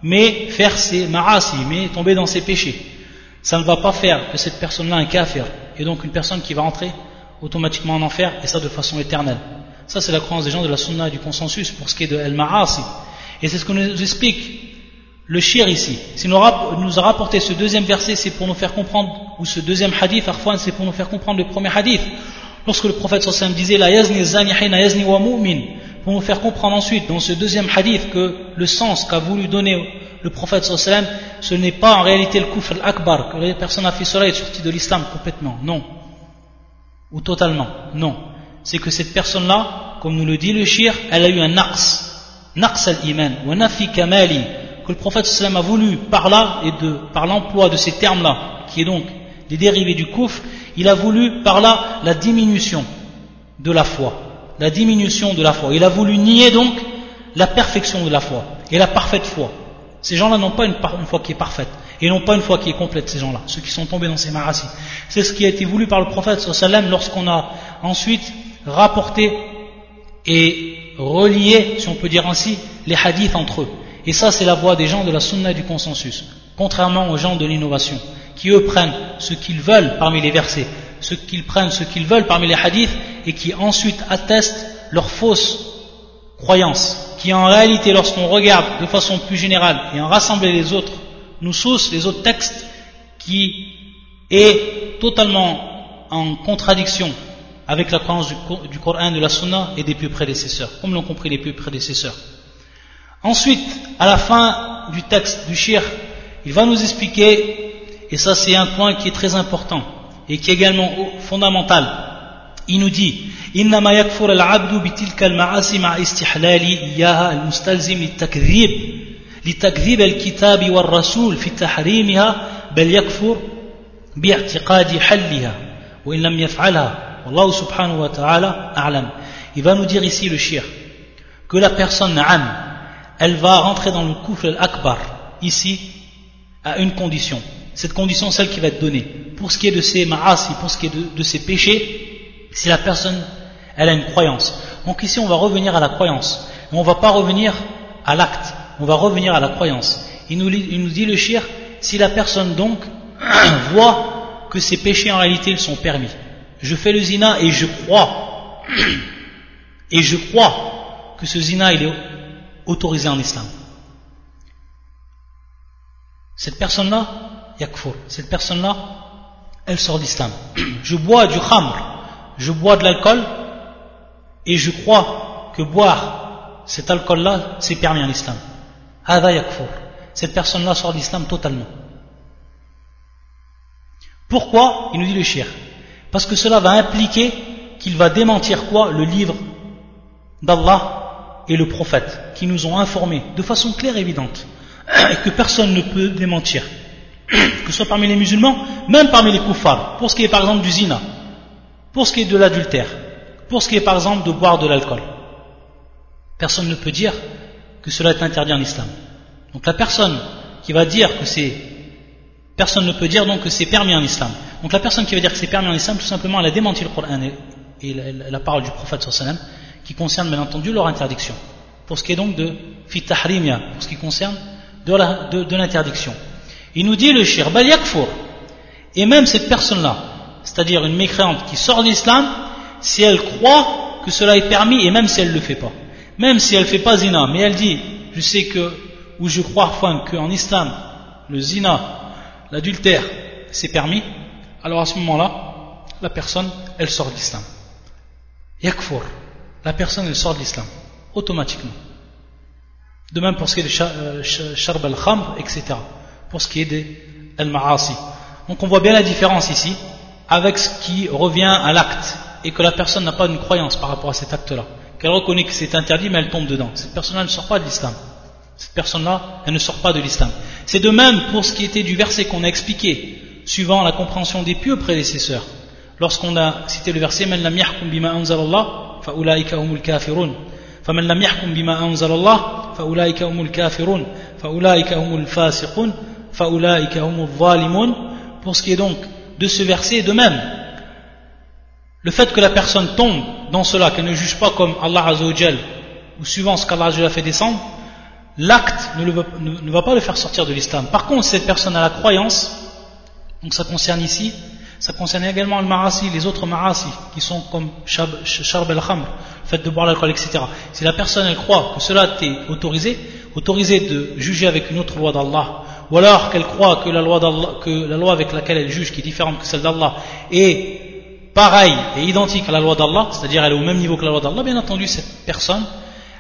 mais faire ses ma'asi, mais tomber dans ses péchés. Ça ne va pas faire que cette personne-là un kafir, et donc une personne qui va entrer automatiquement en enfer, et ça de façon éternelle. Ça c'est la croyance des gens de la sunna et du consensus pour ce qui est de el-ma'asi. Et c'est ce qu'on nous explique le shir ici, s'il nous a rapporté ce deuxième verset, c'est pour nous faire comprendre, ou ce deuxième hadith, Arfan, c'est pour nous faire comprendre le premier hadith. Lorsque le prophète sallam disait la yazni zani yazni wa mu'min, pour nous faire comprendre ensuite dans ce deuxième hadith que le sens qu'a voulu donner le prophète sallam, ce n'est pas en réalité le kufr al-akbar, que la personne a fait cela et est sortie de l'islam complètement, non. Ou totalement, non. C'est que cette personne-là, comme nous le dit le shir, elle a eu un naqs, naqs al-iman, wa nafi kamali, que le prophète sallam a voulu par là et par l'emploi de ces termes-là, qui est donc les dérivés du kouf, il a voulu par là la diminution de la foi, la diminution de la foi. Il a voulu nier donc la perfection de la foi et la parfaite foi. Ces gens-là n'ont pas une, foi qui est parfaite et n'ont pas une foi qui est complète, ces gens-là, ceux qui sont tombés dans ces marassis. C'est ce qui a été voulu par le prophète sallam lorsqu'on a ensuite rapporté et relié, si on peut dire ainsi, les hadiths entre eux. Et ça, c'est la voie des gens de la sunna et du consensus, contrairement aux gens de l'innovation, qui eux prennent ce qu'ils veulent parmi les versets, ce qu'ils prennent ce qu'ils veulent parmi les hadiths, et qui ensuite attestent leur fausse croyance, qui en réalité, lorsqu'on regarde de façon plus générale et en rassembler les autres nous les autres textes, qui est totalement en contradiction avec la croyance du, Coran, de la Sunna et des plus prédécesseurs, comme l'ont compris les plus prédécesseurs. Ensuite, à la fin du texte du shir, il va nous expliquer, et ça c'est un point qui est très important et qui est également fondamental. Il nous dit إنما يكفر العبد بتلك المعاصي مع استحلال إياها المستلزم للتكذيب لتكذيب الكتاب والرسول في تحريمها بل يكفر باعتقاد حلها وإن لم يفعلها والله سبحانه وتعالى أعلم Il va nous dire ici le shir que la personne âme elle va rentrer dans le kufr al-akbar, ici, à une condition. Cette condition, celle qui va être donnée. Pour ce qui est de ses ma'asi, pour ce qui est de, ses péchés, si la personne, elle a une croyance. Donc ici, on va revenir à la croyance. on ne va pas revenir à l'acte, on va revenir à la croyance. Il nous, dit le shir, si la personne donc voit que ses péchés en réalité ils sont permis. Je fais le zina et je crois, et je crois que ce zina il est autorisé en islam. Cette personne-là, yakfur, cette personne-là, elle sort d'islam. Je bois du khamr, je bois de l'alcool, et je crois que boire cet alcool-là, c'est permis en islam. Hada yakfur. Cette personne-là sort d'islam totalement. Pourquoi? Il nous dit le shir. Parce que cela va impliquer qu'il va démentir quoi? Le livre d'Allah et le prophète qui nous ont informés de façon claire et évidente et que personne ne peut démentir. Que ce soit parmi les musulmans même parmi les koufars pour ce qui est par exemple du zina pour ce qui est de l'adultère pour ce qui est par exemple de boire de l'alcool. Personne ne peut dire que cela est interdit en islam. Donc la personne qui va dire que c'est personne ne peut dire donc que c'est permis en islam. Donc la personne qui va dire que c'est permis en islam tout simplement elle a démenti le Coran et, la, parole du prophète sallam qui concerne bien entendu leur interdiction. Pour ce qui est donc de fitahrimia pour ce qui concerne de l'interdiction. Il nous dit le shir bal yakfur. Et même cette personne là c'est-à-dire une mécréante qui sort de l'islam si elle croit que cela est permis et même si elle ne le fait pas. Même si elle ne fait pas zina. Mais elle dit je sais que ou je crois enfin qu'en islam le zina l'adultère c'est permis. Alors à ce moment là la personne elle sort de l'islam. Yakfur la personne elle sort de l'islam automatiquement de même pour ce qui est de sharb euh, al-khamr etc pour ce qui est des al-ma'asi donc on voit bien la différence ici avec ce qui revient à l'acte et que la personne n'a pas une croyance par rapport à cet acte-là. Qu'elle reconnaît que c'est interdit, mais elle tombe dedans. Cette personne-là ne sort pas de l'islam. Cette personne-là, elle ne sort pas de l'islam. C'est de même pour ce qui était du verset qu'on a expliqué, suivant la compréhension des pieux prédécesseurs. Lorsqu'on a cité le verset, fa'ulaika humul kafirun. فمن لم يحكم بما أنزل الله فأولئك هم الكافرون فأولئك هم الفاسقون فأولئك هم الظالمون pour ce qui est donc de ce verset de même le fait que la personne tombe dans cela, qu'elle ne juge pas comme Allah Azzawajal, ou suivant ce qu'Allah a fait descendre, l'acte ne, ne, va pas le faire sortir de l'islam. Par contre, cette personne a la croyance, donc ça concerne ici, ça concerne également le marasi, les autres marasi, qui sont comme sharb al-khamr, le fait de boire l'alcool, etc. Si la personne elle croit que cela est autorisé, autorisé de juger avec une autre loi d'Allah, ou alors qu'elle croit que la, loi que la loi avec laquelle elle juge, qui est différente que celle d'Allah, est pareille et identique à la loi d'Allah, c'est-à-dire elle est au même niveau que la loi d'Allah, bien entendu, cette personne,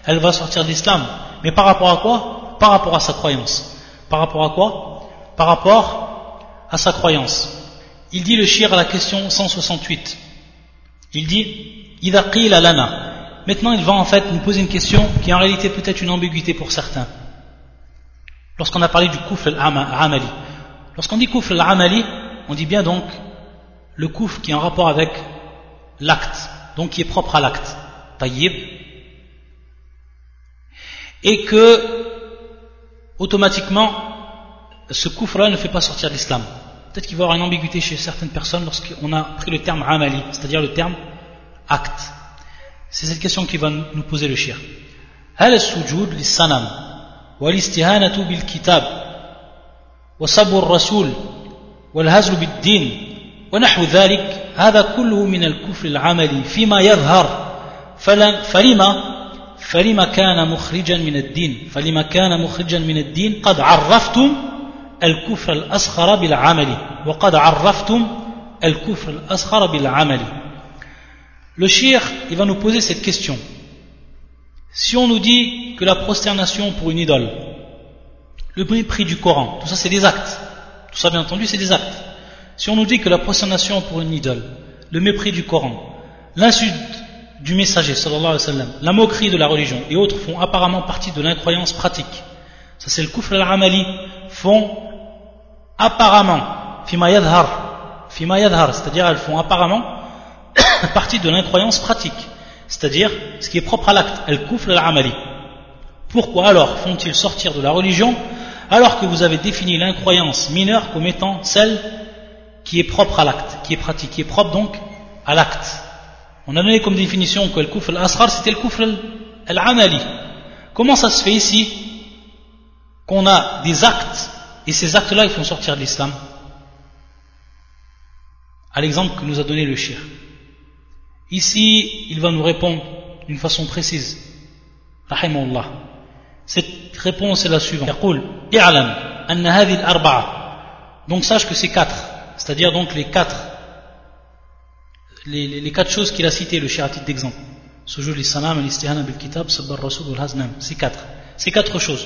elle va sortir de l'islam. Mais par rapport à quoi? Par rapport à sa croyance. Par rapport à quoi? Par rapport à sa croyance. Il dit le shir à la question 168. Il dit Ida qila lana. Maintenant, il va en fait nous poser une question qui en réalité peut être une ambiguïté pour certains. Lorsqu'on a parlé du kufr al-amali. Lorsqu'on dit kufr al-amali, on dit bien donc le kouf qui est en rapport avec l'acte, donc qui est propre à l'acte, taïb, et que automatiquement ce kouf-là ne fait pas sortir l'islam Peut-être qu'il va y avoir une ambiguïté chez certaines personnes lorsqu'on a pris le terme amali, c'est-à-dire le terme acte. C'est cette question qui va nous poser le shir. هل السجود للصنم والاستهانة بالكتاب وصب الرسول والهزل بالدين ونحو ذلك هذا كله من الكفر العملي فيما يظهر فلما فلما كان مخرجا من الدين فلما كان مخرجا من الدين قد عرفتم الكفر الأصغر بالعمل وقد عرفتم الكفر الأصغر بالعمل Le shir, il va nous poser cette question. Si on nous dit que la prosternation pour une idole, le prix du Coran, tout ça c'est des actes. Tout ça bien entendu c'est des actes. Si on nous dit que la prosternation pour une idole, le mépris du Coran, l'insulte du messager, sallallahu alayhi wa sallam, la moquerie de la religion et autres font apparemment partie de l'incroyance pratique, ça c'est le kufr al-amali, font apparemment, fima yadhar, c'est-à-dire elles font apparemment partie de l'incroyance pratique, c'est-à-dire ce qui est propre à l'acte, el kufr al-amali. Pourquoi alors font-ils sortir de la religion alors que vous avez défini l'incroyance mineure comme étant celle qui est propre à l'acte, qui est pratique, qui est propre donc à l'acte? On a donné comme définition que le kufr al-asghar c'était le kufr al-amali. Comment ça se fait ici? Qu'on a des actes et ces actes-là, ils font sortir de l'islam À l'exemple que nous a donné le shir. Ici, il va nous répondre d'une façon précise. Rahimahullah. Cette réponse est la suivante. Donc sache que c'est quatre, c'est-à-dire donc les quatre, les, quatre choses qu'il a citées, le shir à titre d'exemple. Sujud salam, al bil kitab, sabbar rasul al C'est quatre. C'est quatre choses.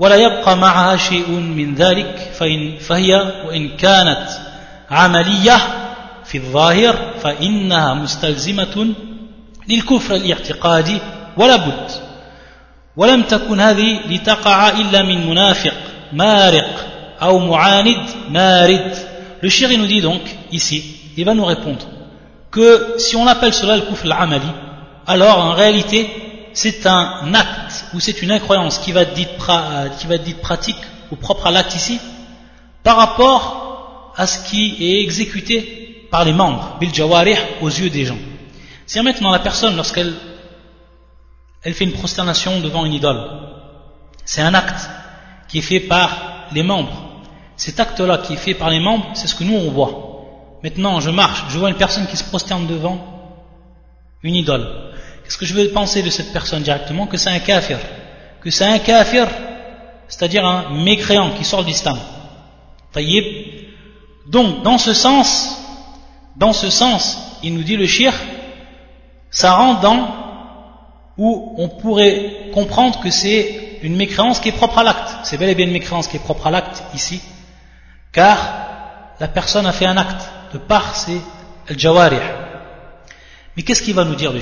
ولا يبقى معها شيء من ذلك فإن فهي وإن كانت عملية في الظاهر فإنها مستلزمة للكفر الاعتقادي ولا بد. ولم تكن هذه لتقع إلا من منافق مارق أو معاند مارد. Le shir nous dit donc ici, il va nous répondre que si on appelle cela le kufr al-amali, alors en réalité c'est un acte ou c'est une incroyance qui va être dite, pratique ou propre à l'acte ici par rapport à ce qui est exécuté par les membres, bil aux yeux des gens. Si maintenant la personne, lorsqu'elle elle fait une prosternation devant une idole, c'est un acte qui est fait par les membres. Cet acte-là qui est fait par les membres, c'est ce que nous on voit. Maintenant, je marche, je vois une personne qui se prosterne devant une idole. Qu'est-ce que je veux penser de cette personne directement Que c'est un kafir? Que c'est un kafir, c'est-à-dire un mécréant qui sort de l'islam. Donc, dans ce sens, dans ce sens, il nous dit le shir, ça rentre dans où on pourrait comprendre que c'est une mécréance qui est propre à l'acte. C'est bel et bien une mécréance qui est propre à l'acte ici, car la personne a fait un acte de par ses al-jawarih. Mais qu'est-ce qu'il va nous dire le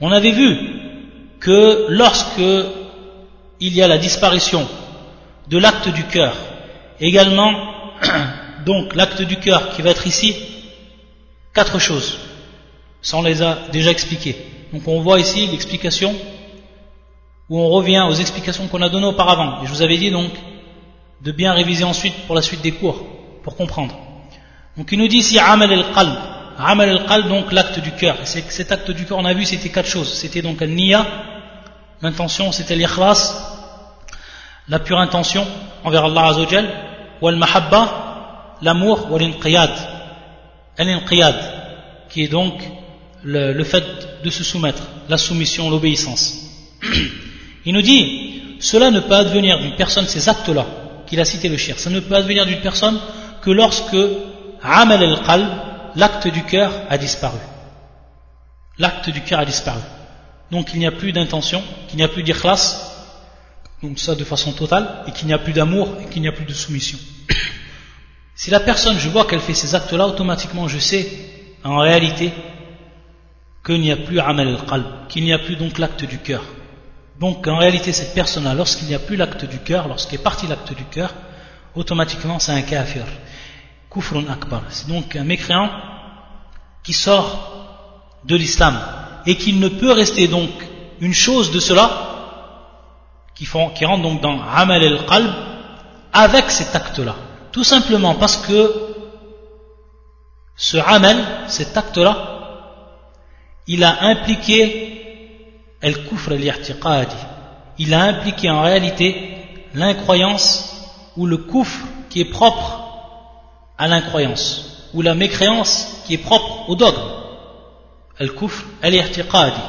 on avait vu que lorsque il y a la disparition de l'acte du cœur, également donc l'acte du cœur qui va être ici, quatre choses. Ça on les a déjà expliquées. Donc on voit ici l'explication où on revient aux explications qu'on a données auparavant. Et je vous avais dit donc de bien réviser ensuite pour la suite des cours pour comprendre. Donc il nous dit ici Amal al-Qalb. Amal al-Qalb, donc l'acte du cœur. Et cet acte du cœur, on a vu, c'était quatre choses. C'était donc al-Niya, l'intention, c'était l'ikhlas, la pure intention envers Allah Azzawajal, ou al-Mahabba, l'amour, ou al-Inqiyad. Al-Inqiyad, qui est donc le, le fait de se soumettre, la soumission, l'obéissance. Il nous dit, cela ne peut advenir d'une personne, ces actes-là, qu'il a cité le shir, ça ne peut advenir d'une personne que lorsque Amal al-Qalb, l'acte du cœur, a disparu. L'acte du cœur a disparu. Donc il n'y a plus d'intention, qu'il n'y a plus d'ikhlas, donc ça de façon totale, et qu'il n'y a plus d'amour, et qu'il n'y a plus de soumission. Si la personne, je vois qu'elle fait ces actes-là, automatiquement je sais, en réalité, qu'il n'y a plus Amal al-Qalb, qu'il n'y a plus donc l'acte du cœur. Donc en réalité, cette personne-là, lorsqu'il n'y a plus l'acte du cœur, lorsqu'est parti l'acte du cœur, automatiquement c'est un kafir. Kufrun akbar. C'est donc un mécréant qui sort de l'islam et qu'il ne peut rester donc une chose de cela qui, font, qui rentre donc dans Amal al-Qalb avec cet acte-là. Tout simplement parce que ce Amal, cet acte-là, il a impliqué el-Kufr al-I'tiqadi. Il a impliqué en réalité l'incroyance ou le Kufr qui est propre à l'incroyance, ou la mécréance qui est propre au dogme. Al-kufr, al-i'tiqadi.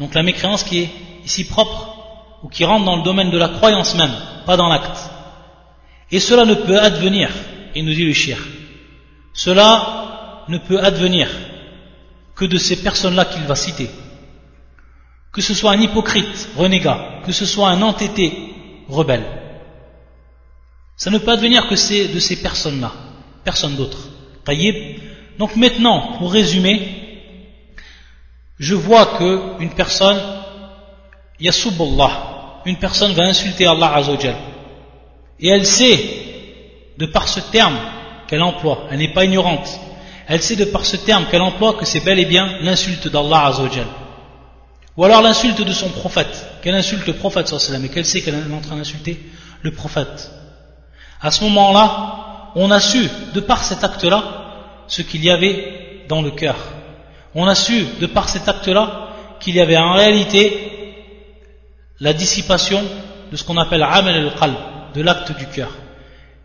Donc la mécréance qui est ici propre, ou qui rentre dans le domaine de la croyance même, pas dans l'acte. Et cela ne peut advenir, et nous dit le shir, cela ne peut advenir que de ces personnes-là qu'il va citer. Que ce soit un hypocrite, renégat, que ce soit un entêté, rebelle. Ça ne peut advenir que de ces personnes-là personne d'autre. Donc maintenant, pour résumer, je vois que une personne, Yasub Allah, une personne va insulter Allah Azzawajal, et elle sait, de par ce terme qu'elle emploie, elle n'est pas ignorante, elle sait de par ce terme qu'elle emploie que c'est bel et bien l'insulte d'Allah Azzawajal. Ou alors l'insulte de son prophète, qu'elle insulte le prophète sallam et qu'elle sait qu'elle est en train d'insulter le prophète. À ce moment-là, on a su, de par cet acte-là, ce qu'il y avait dans le cœur. On a su, de par cet acte-là, qu'il y avait en réalité la dissipation de ce qu'on appelle amal al-qalb, de l'acte du cœur.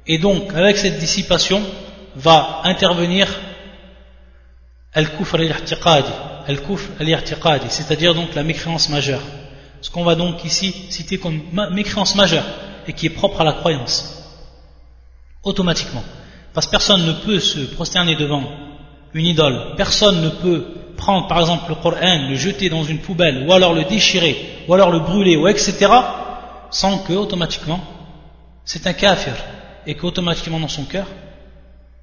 Et donc, avec cette dissipation, va intervenir al-kufr al-i'tiqadi, al-kufr al c'est-à-dire donc la mécréance majeure. Ce qu'on va donc ici citer comme mécréance majeure et qui est propre à la croyance. Automatiquement. Parce que personne ne peut se prosterner devant une idole. Personne ne peut prendre par exemple le Coran, le jeter dans une poubelle, ou alors le déchirer, ou alors le brûler, ou etc., sans que automatiquement c'est un kafir, et qu'automatiquement dans son cœur,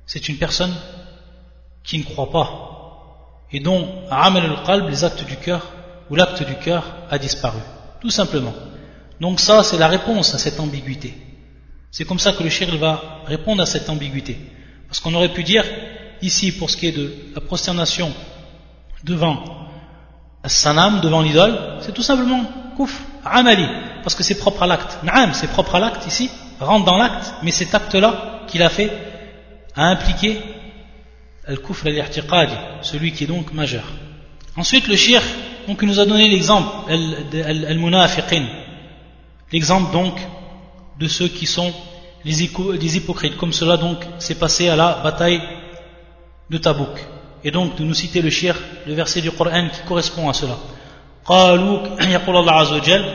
c'est une personne qui ne croit pas et dont amal al-qalb, les actes du cœur, ou l'acte du cœur a disparu. Tout simplement. Donc ça, c'est la réponse à cette ambiguïté. C'est comme ça que le shir va répondre à cette ambiguïté. Parce qu'on aurait pu dire, ici, pour ce qui est de la prosternation devant sanam, devant l'idole, c'est tout simplement kouf, amali, parce que c'est propre à l'acte. Naam, c'est propre à l'acte ici, rentre dans l'acte, mais cet acte-là qu'il a fait a impliqué al-kufr al-i'tiqadi, celui qui est donc majeur. Ensuite, le shir, donc, il nous a donné l'exemple, al-munafiqin, l'exemple donc de ceux qui sont les, hypocrites, comme cela donc s'est passé à la bataille de Tabouk. Et donc de nous citer le shir, le verset du Coran qui correspond à cela. قالوا يقول الله عز وجل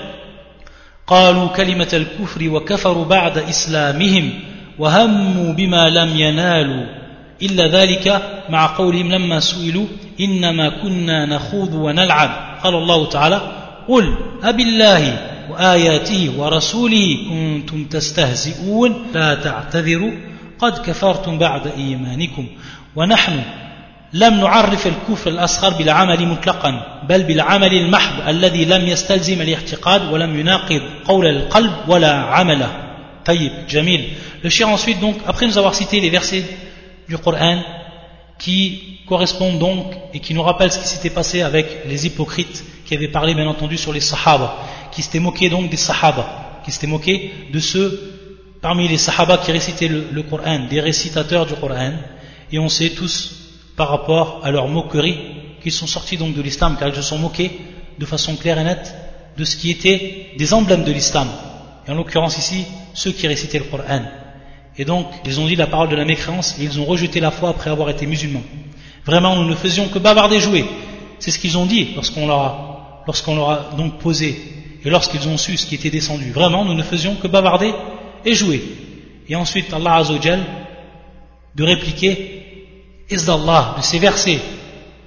قالوا كلمة الكفر وكفروا بعد إسلامهم وهموا بما لم ينالوا إلا ذلك مع قولهم لما سئلوا إنما كنا نخوض ونلعب قال الله تعالى قل أبالله وآياته ورسوله كنتم تستهزئون لا تعتذروا قد كفرتم بعد إيمانكم ونحن لم نعرف الكفر الأصغر بالعمل مطلقا بل بالعمل المحض الذي لم يستلزم الاعتقاد ولم يناقض قول القلب ولا عمله طيب جميل Le ensuite donc après nous avoir cité les versets du Coran qui correspond donc et qui nous rappelle ce qui s'était passé avec les hypocrites qui avaient parlé bien entendu sur les sahaba, qui s'étaient moqués donc des sahaba, qui s'étaient moqués de ceux parmi les sahaba qui récitaient le, Coran, des récitateurs du Coran, et on sait tous par rapport à leur moquerie qu'ils sont sortis donc de l'islam car ils se sont moqués de façon claire et nette de ce qui était des emblèmes de l'islam, et en l'occurrence ici ceux qui récitaient le Coran. Et donc, ils ont dit la parole de la mécréance et ils ont rejeté la foi après avoir été musulmans. Vraiment, nous ne faisions que bavarder jouer. C'est ce qu'ils ont dit lorsqu'on leur, a, lorsqu'on leur a donc posé et lorsqu'ils ont su ce qui était descendu. Vraiment, nous ne faisions que bavarder et jouer. Et ensuite, Allah Azzawajal de répliquer d'Allah, de ses versets,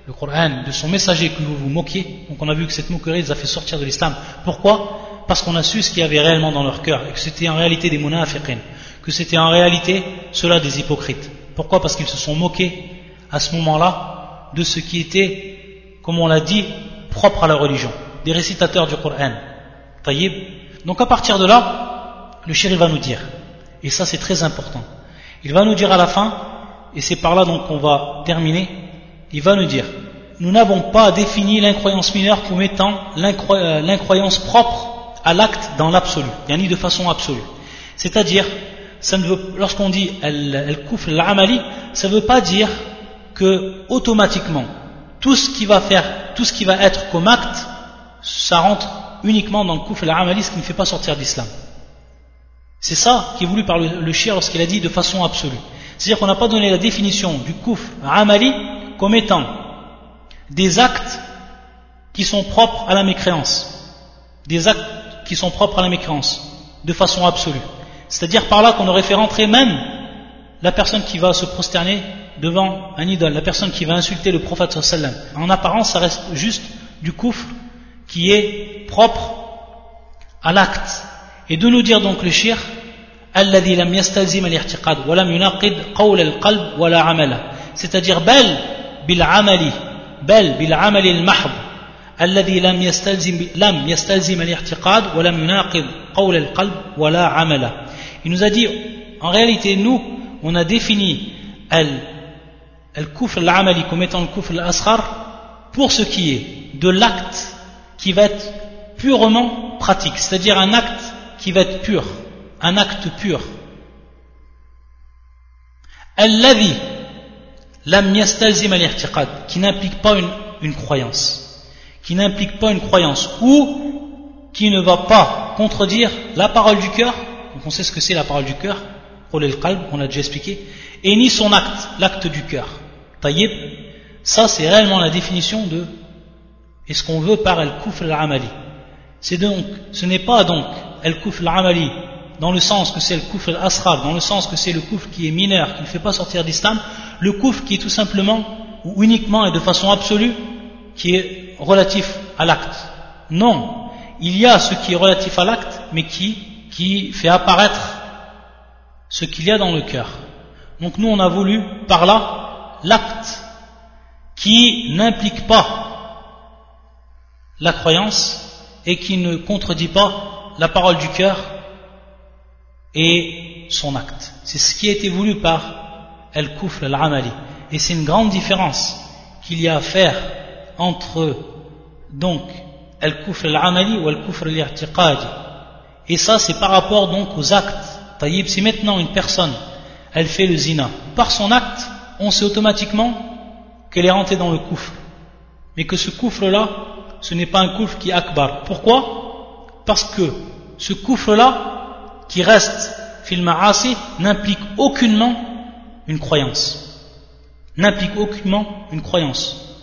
le Coran, de son messager que vous vous moquiez. Donc on a vu que cette moquerie les a fait sortir de l'islam. Pourquoi? Parce qu'on a su ce qu'il y avait réellement dans leur cœur et que c'était en réalité des munafiqin que c'était en réalité cela des hypocrites. Pourquoi? Parce qu'ils se sont moqués à ce moment-là de ce qui était, comme on l'a dit, propre à la religion, des récitateurs du Coran. Donc à partir de là, le chéri va nous dire, et ça c'est très important, il va nous dire à la fin, et c'est par là donc qu'on va terminer, il va nous dire, nous n'avons pas défini l'incroyance mineure comme étant euh, l'incroyance propre à l'acte dans l'absolu, ni de façon absolue. C'est-à-dire lorsqu'on dit elle coufre l'amali, ça ne veut pas dire que automatiquement tout ce qui va faire, tout ce qui va être comme acte, ça rentre uniquement dans le kouf l'amali, ce qui ne fait pas sortir d'islam. C'est ça qui est voulu par le, le lorsqu'il a dit de façon absolue. C'est-à-dire qu'on n'a pas donné la définition du kouf amali comme étant des actes qui sont propres à la mécréance. Des actes qui sont propres à la mécréance, de façon absolue. C'est-à-dire par là qu'on aurait fait rentrer même la personne qui va se prosterner devant un idole, la personne qui va insulter le prophète sallam. En apparence, ça reste juste du coufre qui est propre à l'acte. Et de nous dire donc le shir, الذي لم يستلزم الاعتقاد ولم يناقض قول القلب ولا عمله c'est-à-dire بل بالعمل بل بالعمل المحض الذي لم يستلزم لم يستلزم الاعتقاد ولم يناقض قول القلب ولا عمل Il nous a dit en réalité nous on a défini al-kufr al-amali comme étant le kufr al-asghar pour ce qui est de l'acte qui va être purement pratique, c'est-à-dire un acte qui va être pur, un acte pur. Alladhi lam yastalzim al qui n'implique pas une, croyance, qui n'implique pas une croyance ou qui ne va pas contredire la parole du cœur, donc on sait ce que c'est la parole du cœur, on l'a déjà expliqué, et ni son acte, l'acte du cœur. Taïb, ça c'est réellement la définition de et ce qu'on veut par el-kufr al-amali. C'est donc, ce n'est pas donc el-kufr al-amali dans le sens que c'est le kufr al-asrar, dans le sens que c'est le kufr qui est mineur, qui ne fait pas sortir d'islam, le kufr qui est tout simplement ou uniquement et de façon absolue qui est relatif à l'acte. Non, il y a ce qui est relatif à l'acte, mais qui, qui fait apparaître ce qu'il y a dans le cœur. Donc nous, on a voulu par là l'acte qui n'implique pas la croyance et qui ne contredit pas la parole du cœur et son acte. C'est ce qui a été voulu par El-Kufr al-Amali. Et c'est une grande différence qu'il y a à faire entre donc al-kufr al-amali ou al-kufr al-i'tiqadi et ça c'est par rapport donc aux actes taïb si maintenant une personne elle fait le zina par son acte on sait automatiquement qu'elle est rentrée dans le kufr mais que ce kufr là ce n'est pas un kufr qui est akbar. Pourquoi? Parce que ce kufr là qui reste fil ma'asi n'implique aucunement une croyance. N'implique aucunement une croyance.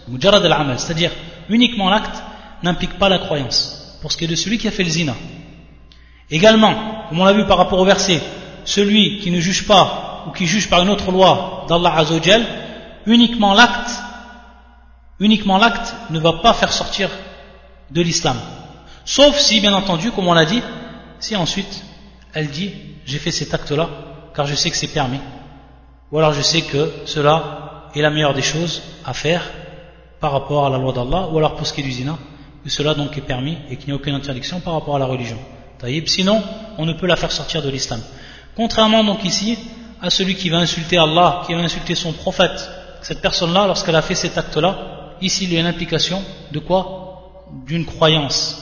C'est-à-dire uniquement l'acte n'implique pas la croyance, pour ce qui est de celui qui a fait le zina. Également, comme on l'a vu par rapport au verset, celui qui ne juge pas ou qui juge par une autre loi d'Allah Azzawajal, uniquement l'acte, uniquement l'acte ne va pas faire sortir de l'islam. Sauf si, bien entendu, comme on l'a dit, si ensuite elle dit j'ai fait cet acte-là car je sais que c'est permis, ou alors je sais que cela est la meilleure des choses à faire par rapport à la loi d'Allah, ou alors pour ce qui est du zina, que cela donc est permis et qu'il n'y a aucune interdiction par rapport à la religion. Sinon, on ne peut la faire sortir de l'islam. Contrairement donc ici à celui qui va insulter Allah, qui va insulter son prophète, cette personne-là, lorsqu'elle a fait cet acte-là, ici il y a une implication de quoi? d'une croyance,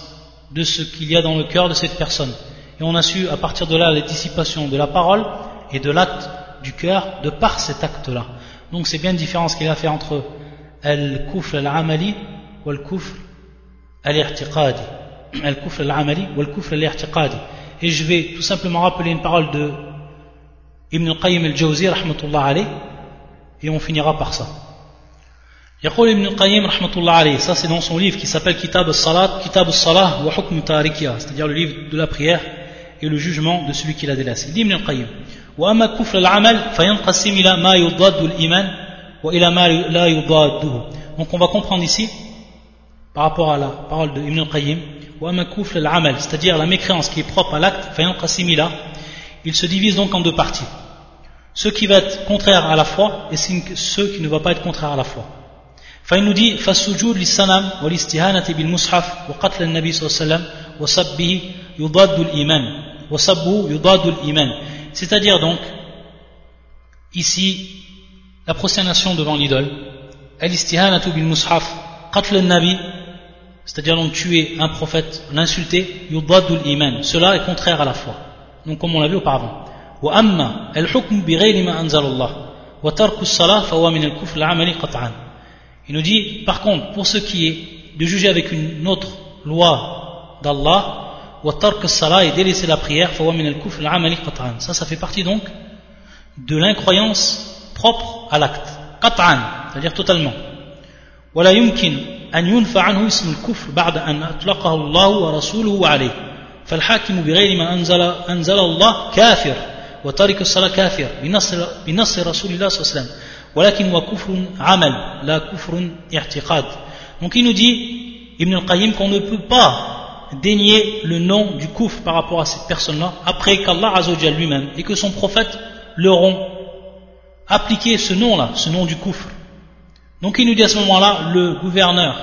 de ce qu'il y a dans le cœur de cette personne. Et on a su à partir de là la dissipation de la parole et de l'acte du cœur de par cet acte-là. Donc c'est bien une différence qu'il a fait entre al-kufr al-amali ou al-kufr al-i'tiqadi. Al-kufr al-amali ou al-kufr al-i'tiqadi. Et je vais tout simplement rappeler une parole de Ibn al-Qayyim al-Jawzi, rahmatullah alayh, et on finira par ça. يقول ابن القيم رحمة الله عليه ça c'est dans son livre qui s'appelle Kitab al-Salat Kitab al-Salah wa Hukm Tarikiya c'est-à-dire le livre de la prière et le jugement de celui qui l'a délaissé il dit Ibn al-Qayyim وأما كفر العمل فينقسم إلى ما يضاد الإيمان donc on va comprendre ici, par rapport à la parole de Ibn al-Qayyim, c'est-à-dire la mécréance qui est propre à l'acte, il se divise donc en deux parties. Ce qui va être contraire à la foi et ce qui ne va pas être contraire à la foi. فإنه dit فالسجود للسنم والاستهانة بالمصحف وقتل النبي صلى الله عليه وسلم وسبه يضاد الإيمان وسبه يضاد الإيمان. C'est-à-dire donc ici la prosternation devant l'idole الاستهانة بالمصحف قتل النبي c'est-à-dire donc tuer un prophète l'insulter يضاد الإيمان cela est contraire à la foi. Donc comme on l'a vu auparavant. وأما الحكم بغير ما أنزل الله وترك الصلاة فهو من الكفر العملي قطعا Il nous dit par contre pour ce qui est de juger avec une autre loi d'Allah wa tarku as-salah et délaisser la prière fa huwa min al-kufr al-amali qat'an. Ça ça fait partie donc de l'incroyance propre à l'acte قطعا c'est-à-dire totalement ولا يمكن أن ينفع عنه اسم الكفر بعد أن أطلقه الله ورسوله عليه فالحاكم بغير ما أنزل, أنزل الله كافر وتارك الصلاة كافر بنص, بنص رسول الله صلى الله عليه وسلم ولكن هو كفر عمل لا كفر اعتقاد donc il nous dit Ibn al-Qayyim qu'on ne peut pas dénier le nom du kufr par rapport à cette personne-là après qu'Allah Azzawajal lui-même et que son prophète l'auront appliquer ce nom-là, ce nom du coufre. Donc il nous dit à ce moment-là, le gouverneur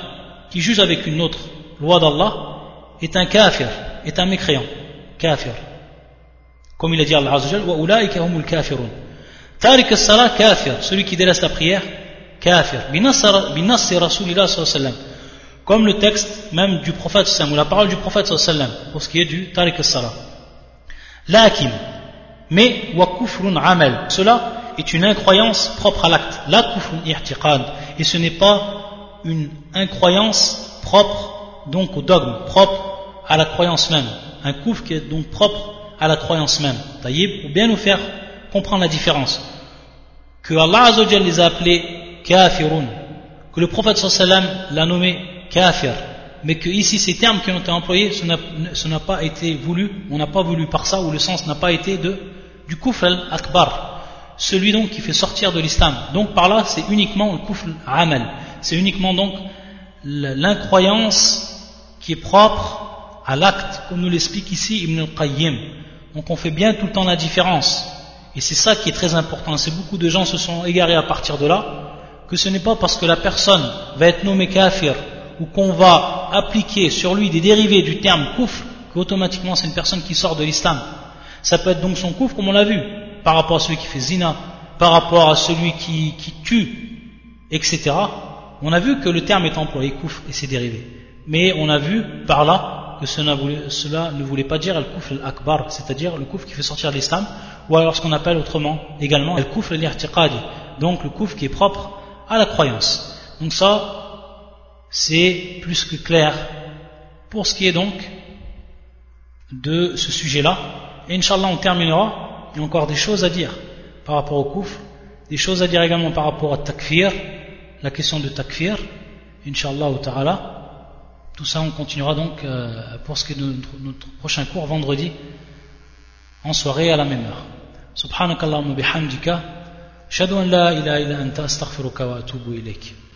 qui juge avec une autre loi d'Allah est un kafir, est un mécréant. Kafir. Comme il a dit Allah Azzawajal, wa ulaika humul kafirun. Tariq as-salah kafir, celui qui délaisse la prière, kafir. Binassi Rasulillah sallallahu Comme le texte même du prophète sallam, ou la parole du prophète sallallahu pour ce qui est du tariq as-salah. Lakin, mais wa kufrun amal. Cela est une incroyance propre à l'acte. La kufrun i'tiqad. Et ce n'est pas une incroyance propre donc au dogme, propre à la croyance même. Un kufr qui est donc propre à la croyance même. Pour bien nous faire comprendre la différence. Que Allah Azzawajal les a appelés kafirun, que le prophète sallam l'a nommé kafir, mais que ici ces termes qui ont été employés, ce n'a pas été voulu, on n'a pas voulu par ça, ou le sens n'a pas été de, du kufr al-akbar, celui donc qui fait sortir de l'islam. Donc par là, c'est uniquement le kufr amal, c'est uniquement donc l'incroyance qui est propre à l'acte, comme nous l'explique ici Ibn al-Qayyim. Donc on fait bien tout le temps la différence. Et c'est ça qui est très important. C'est beaucoup de gens se sont égarés à partir de là, que ce n'est pas parce que la personne va être nommée kafir ou qu'on va appliquer sur lui des dérivés du terme kouf, qu'automatiquement c'est une personne qui sort de l'islam. Ça peut être donc son kouf, comme on l'a vu, par rapport à celui qui fait zina, par rapport à celui qui, qui tue, etc. On a vu que le terme est employé kouf et ses dérivés. Mais on a vu par là que cela, ne voulait pas dire al-kufr al-akbar, c'est-à-dire le kufr qui fait sortir l'islam, ou alors ce qu'on appelle autrement également al-kufr al-irtiqadi, donc le kufr qui est propre à la croyance. Donc ça, c'est plus que clair pour ce qui est donc de ce sujet-là. Et Inch'Allah, on terminera. Il y a encore des choses à dire par rapport au kufr, des choses à dire également par rapport à takfir, la question de takfir, Inch'Allah ta'ala. Tout ça, on continuera donc euh, pour ce qui est de notre, prochain cours vendredi en soirée à la même heure. Bihamdika. Shadu an la ilaha illa anta astaghfiruka wa atubu ilayk.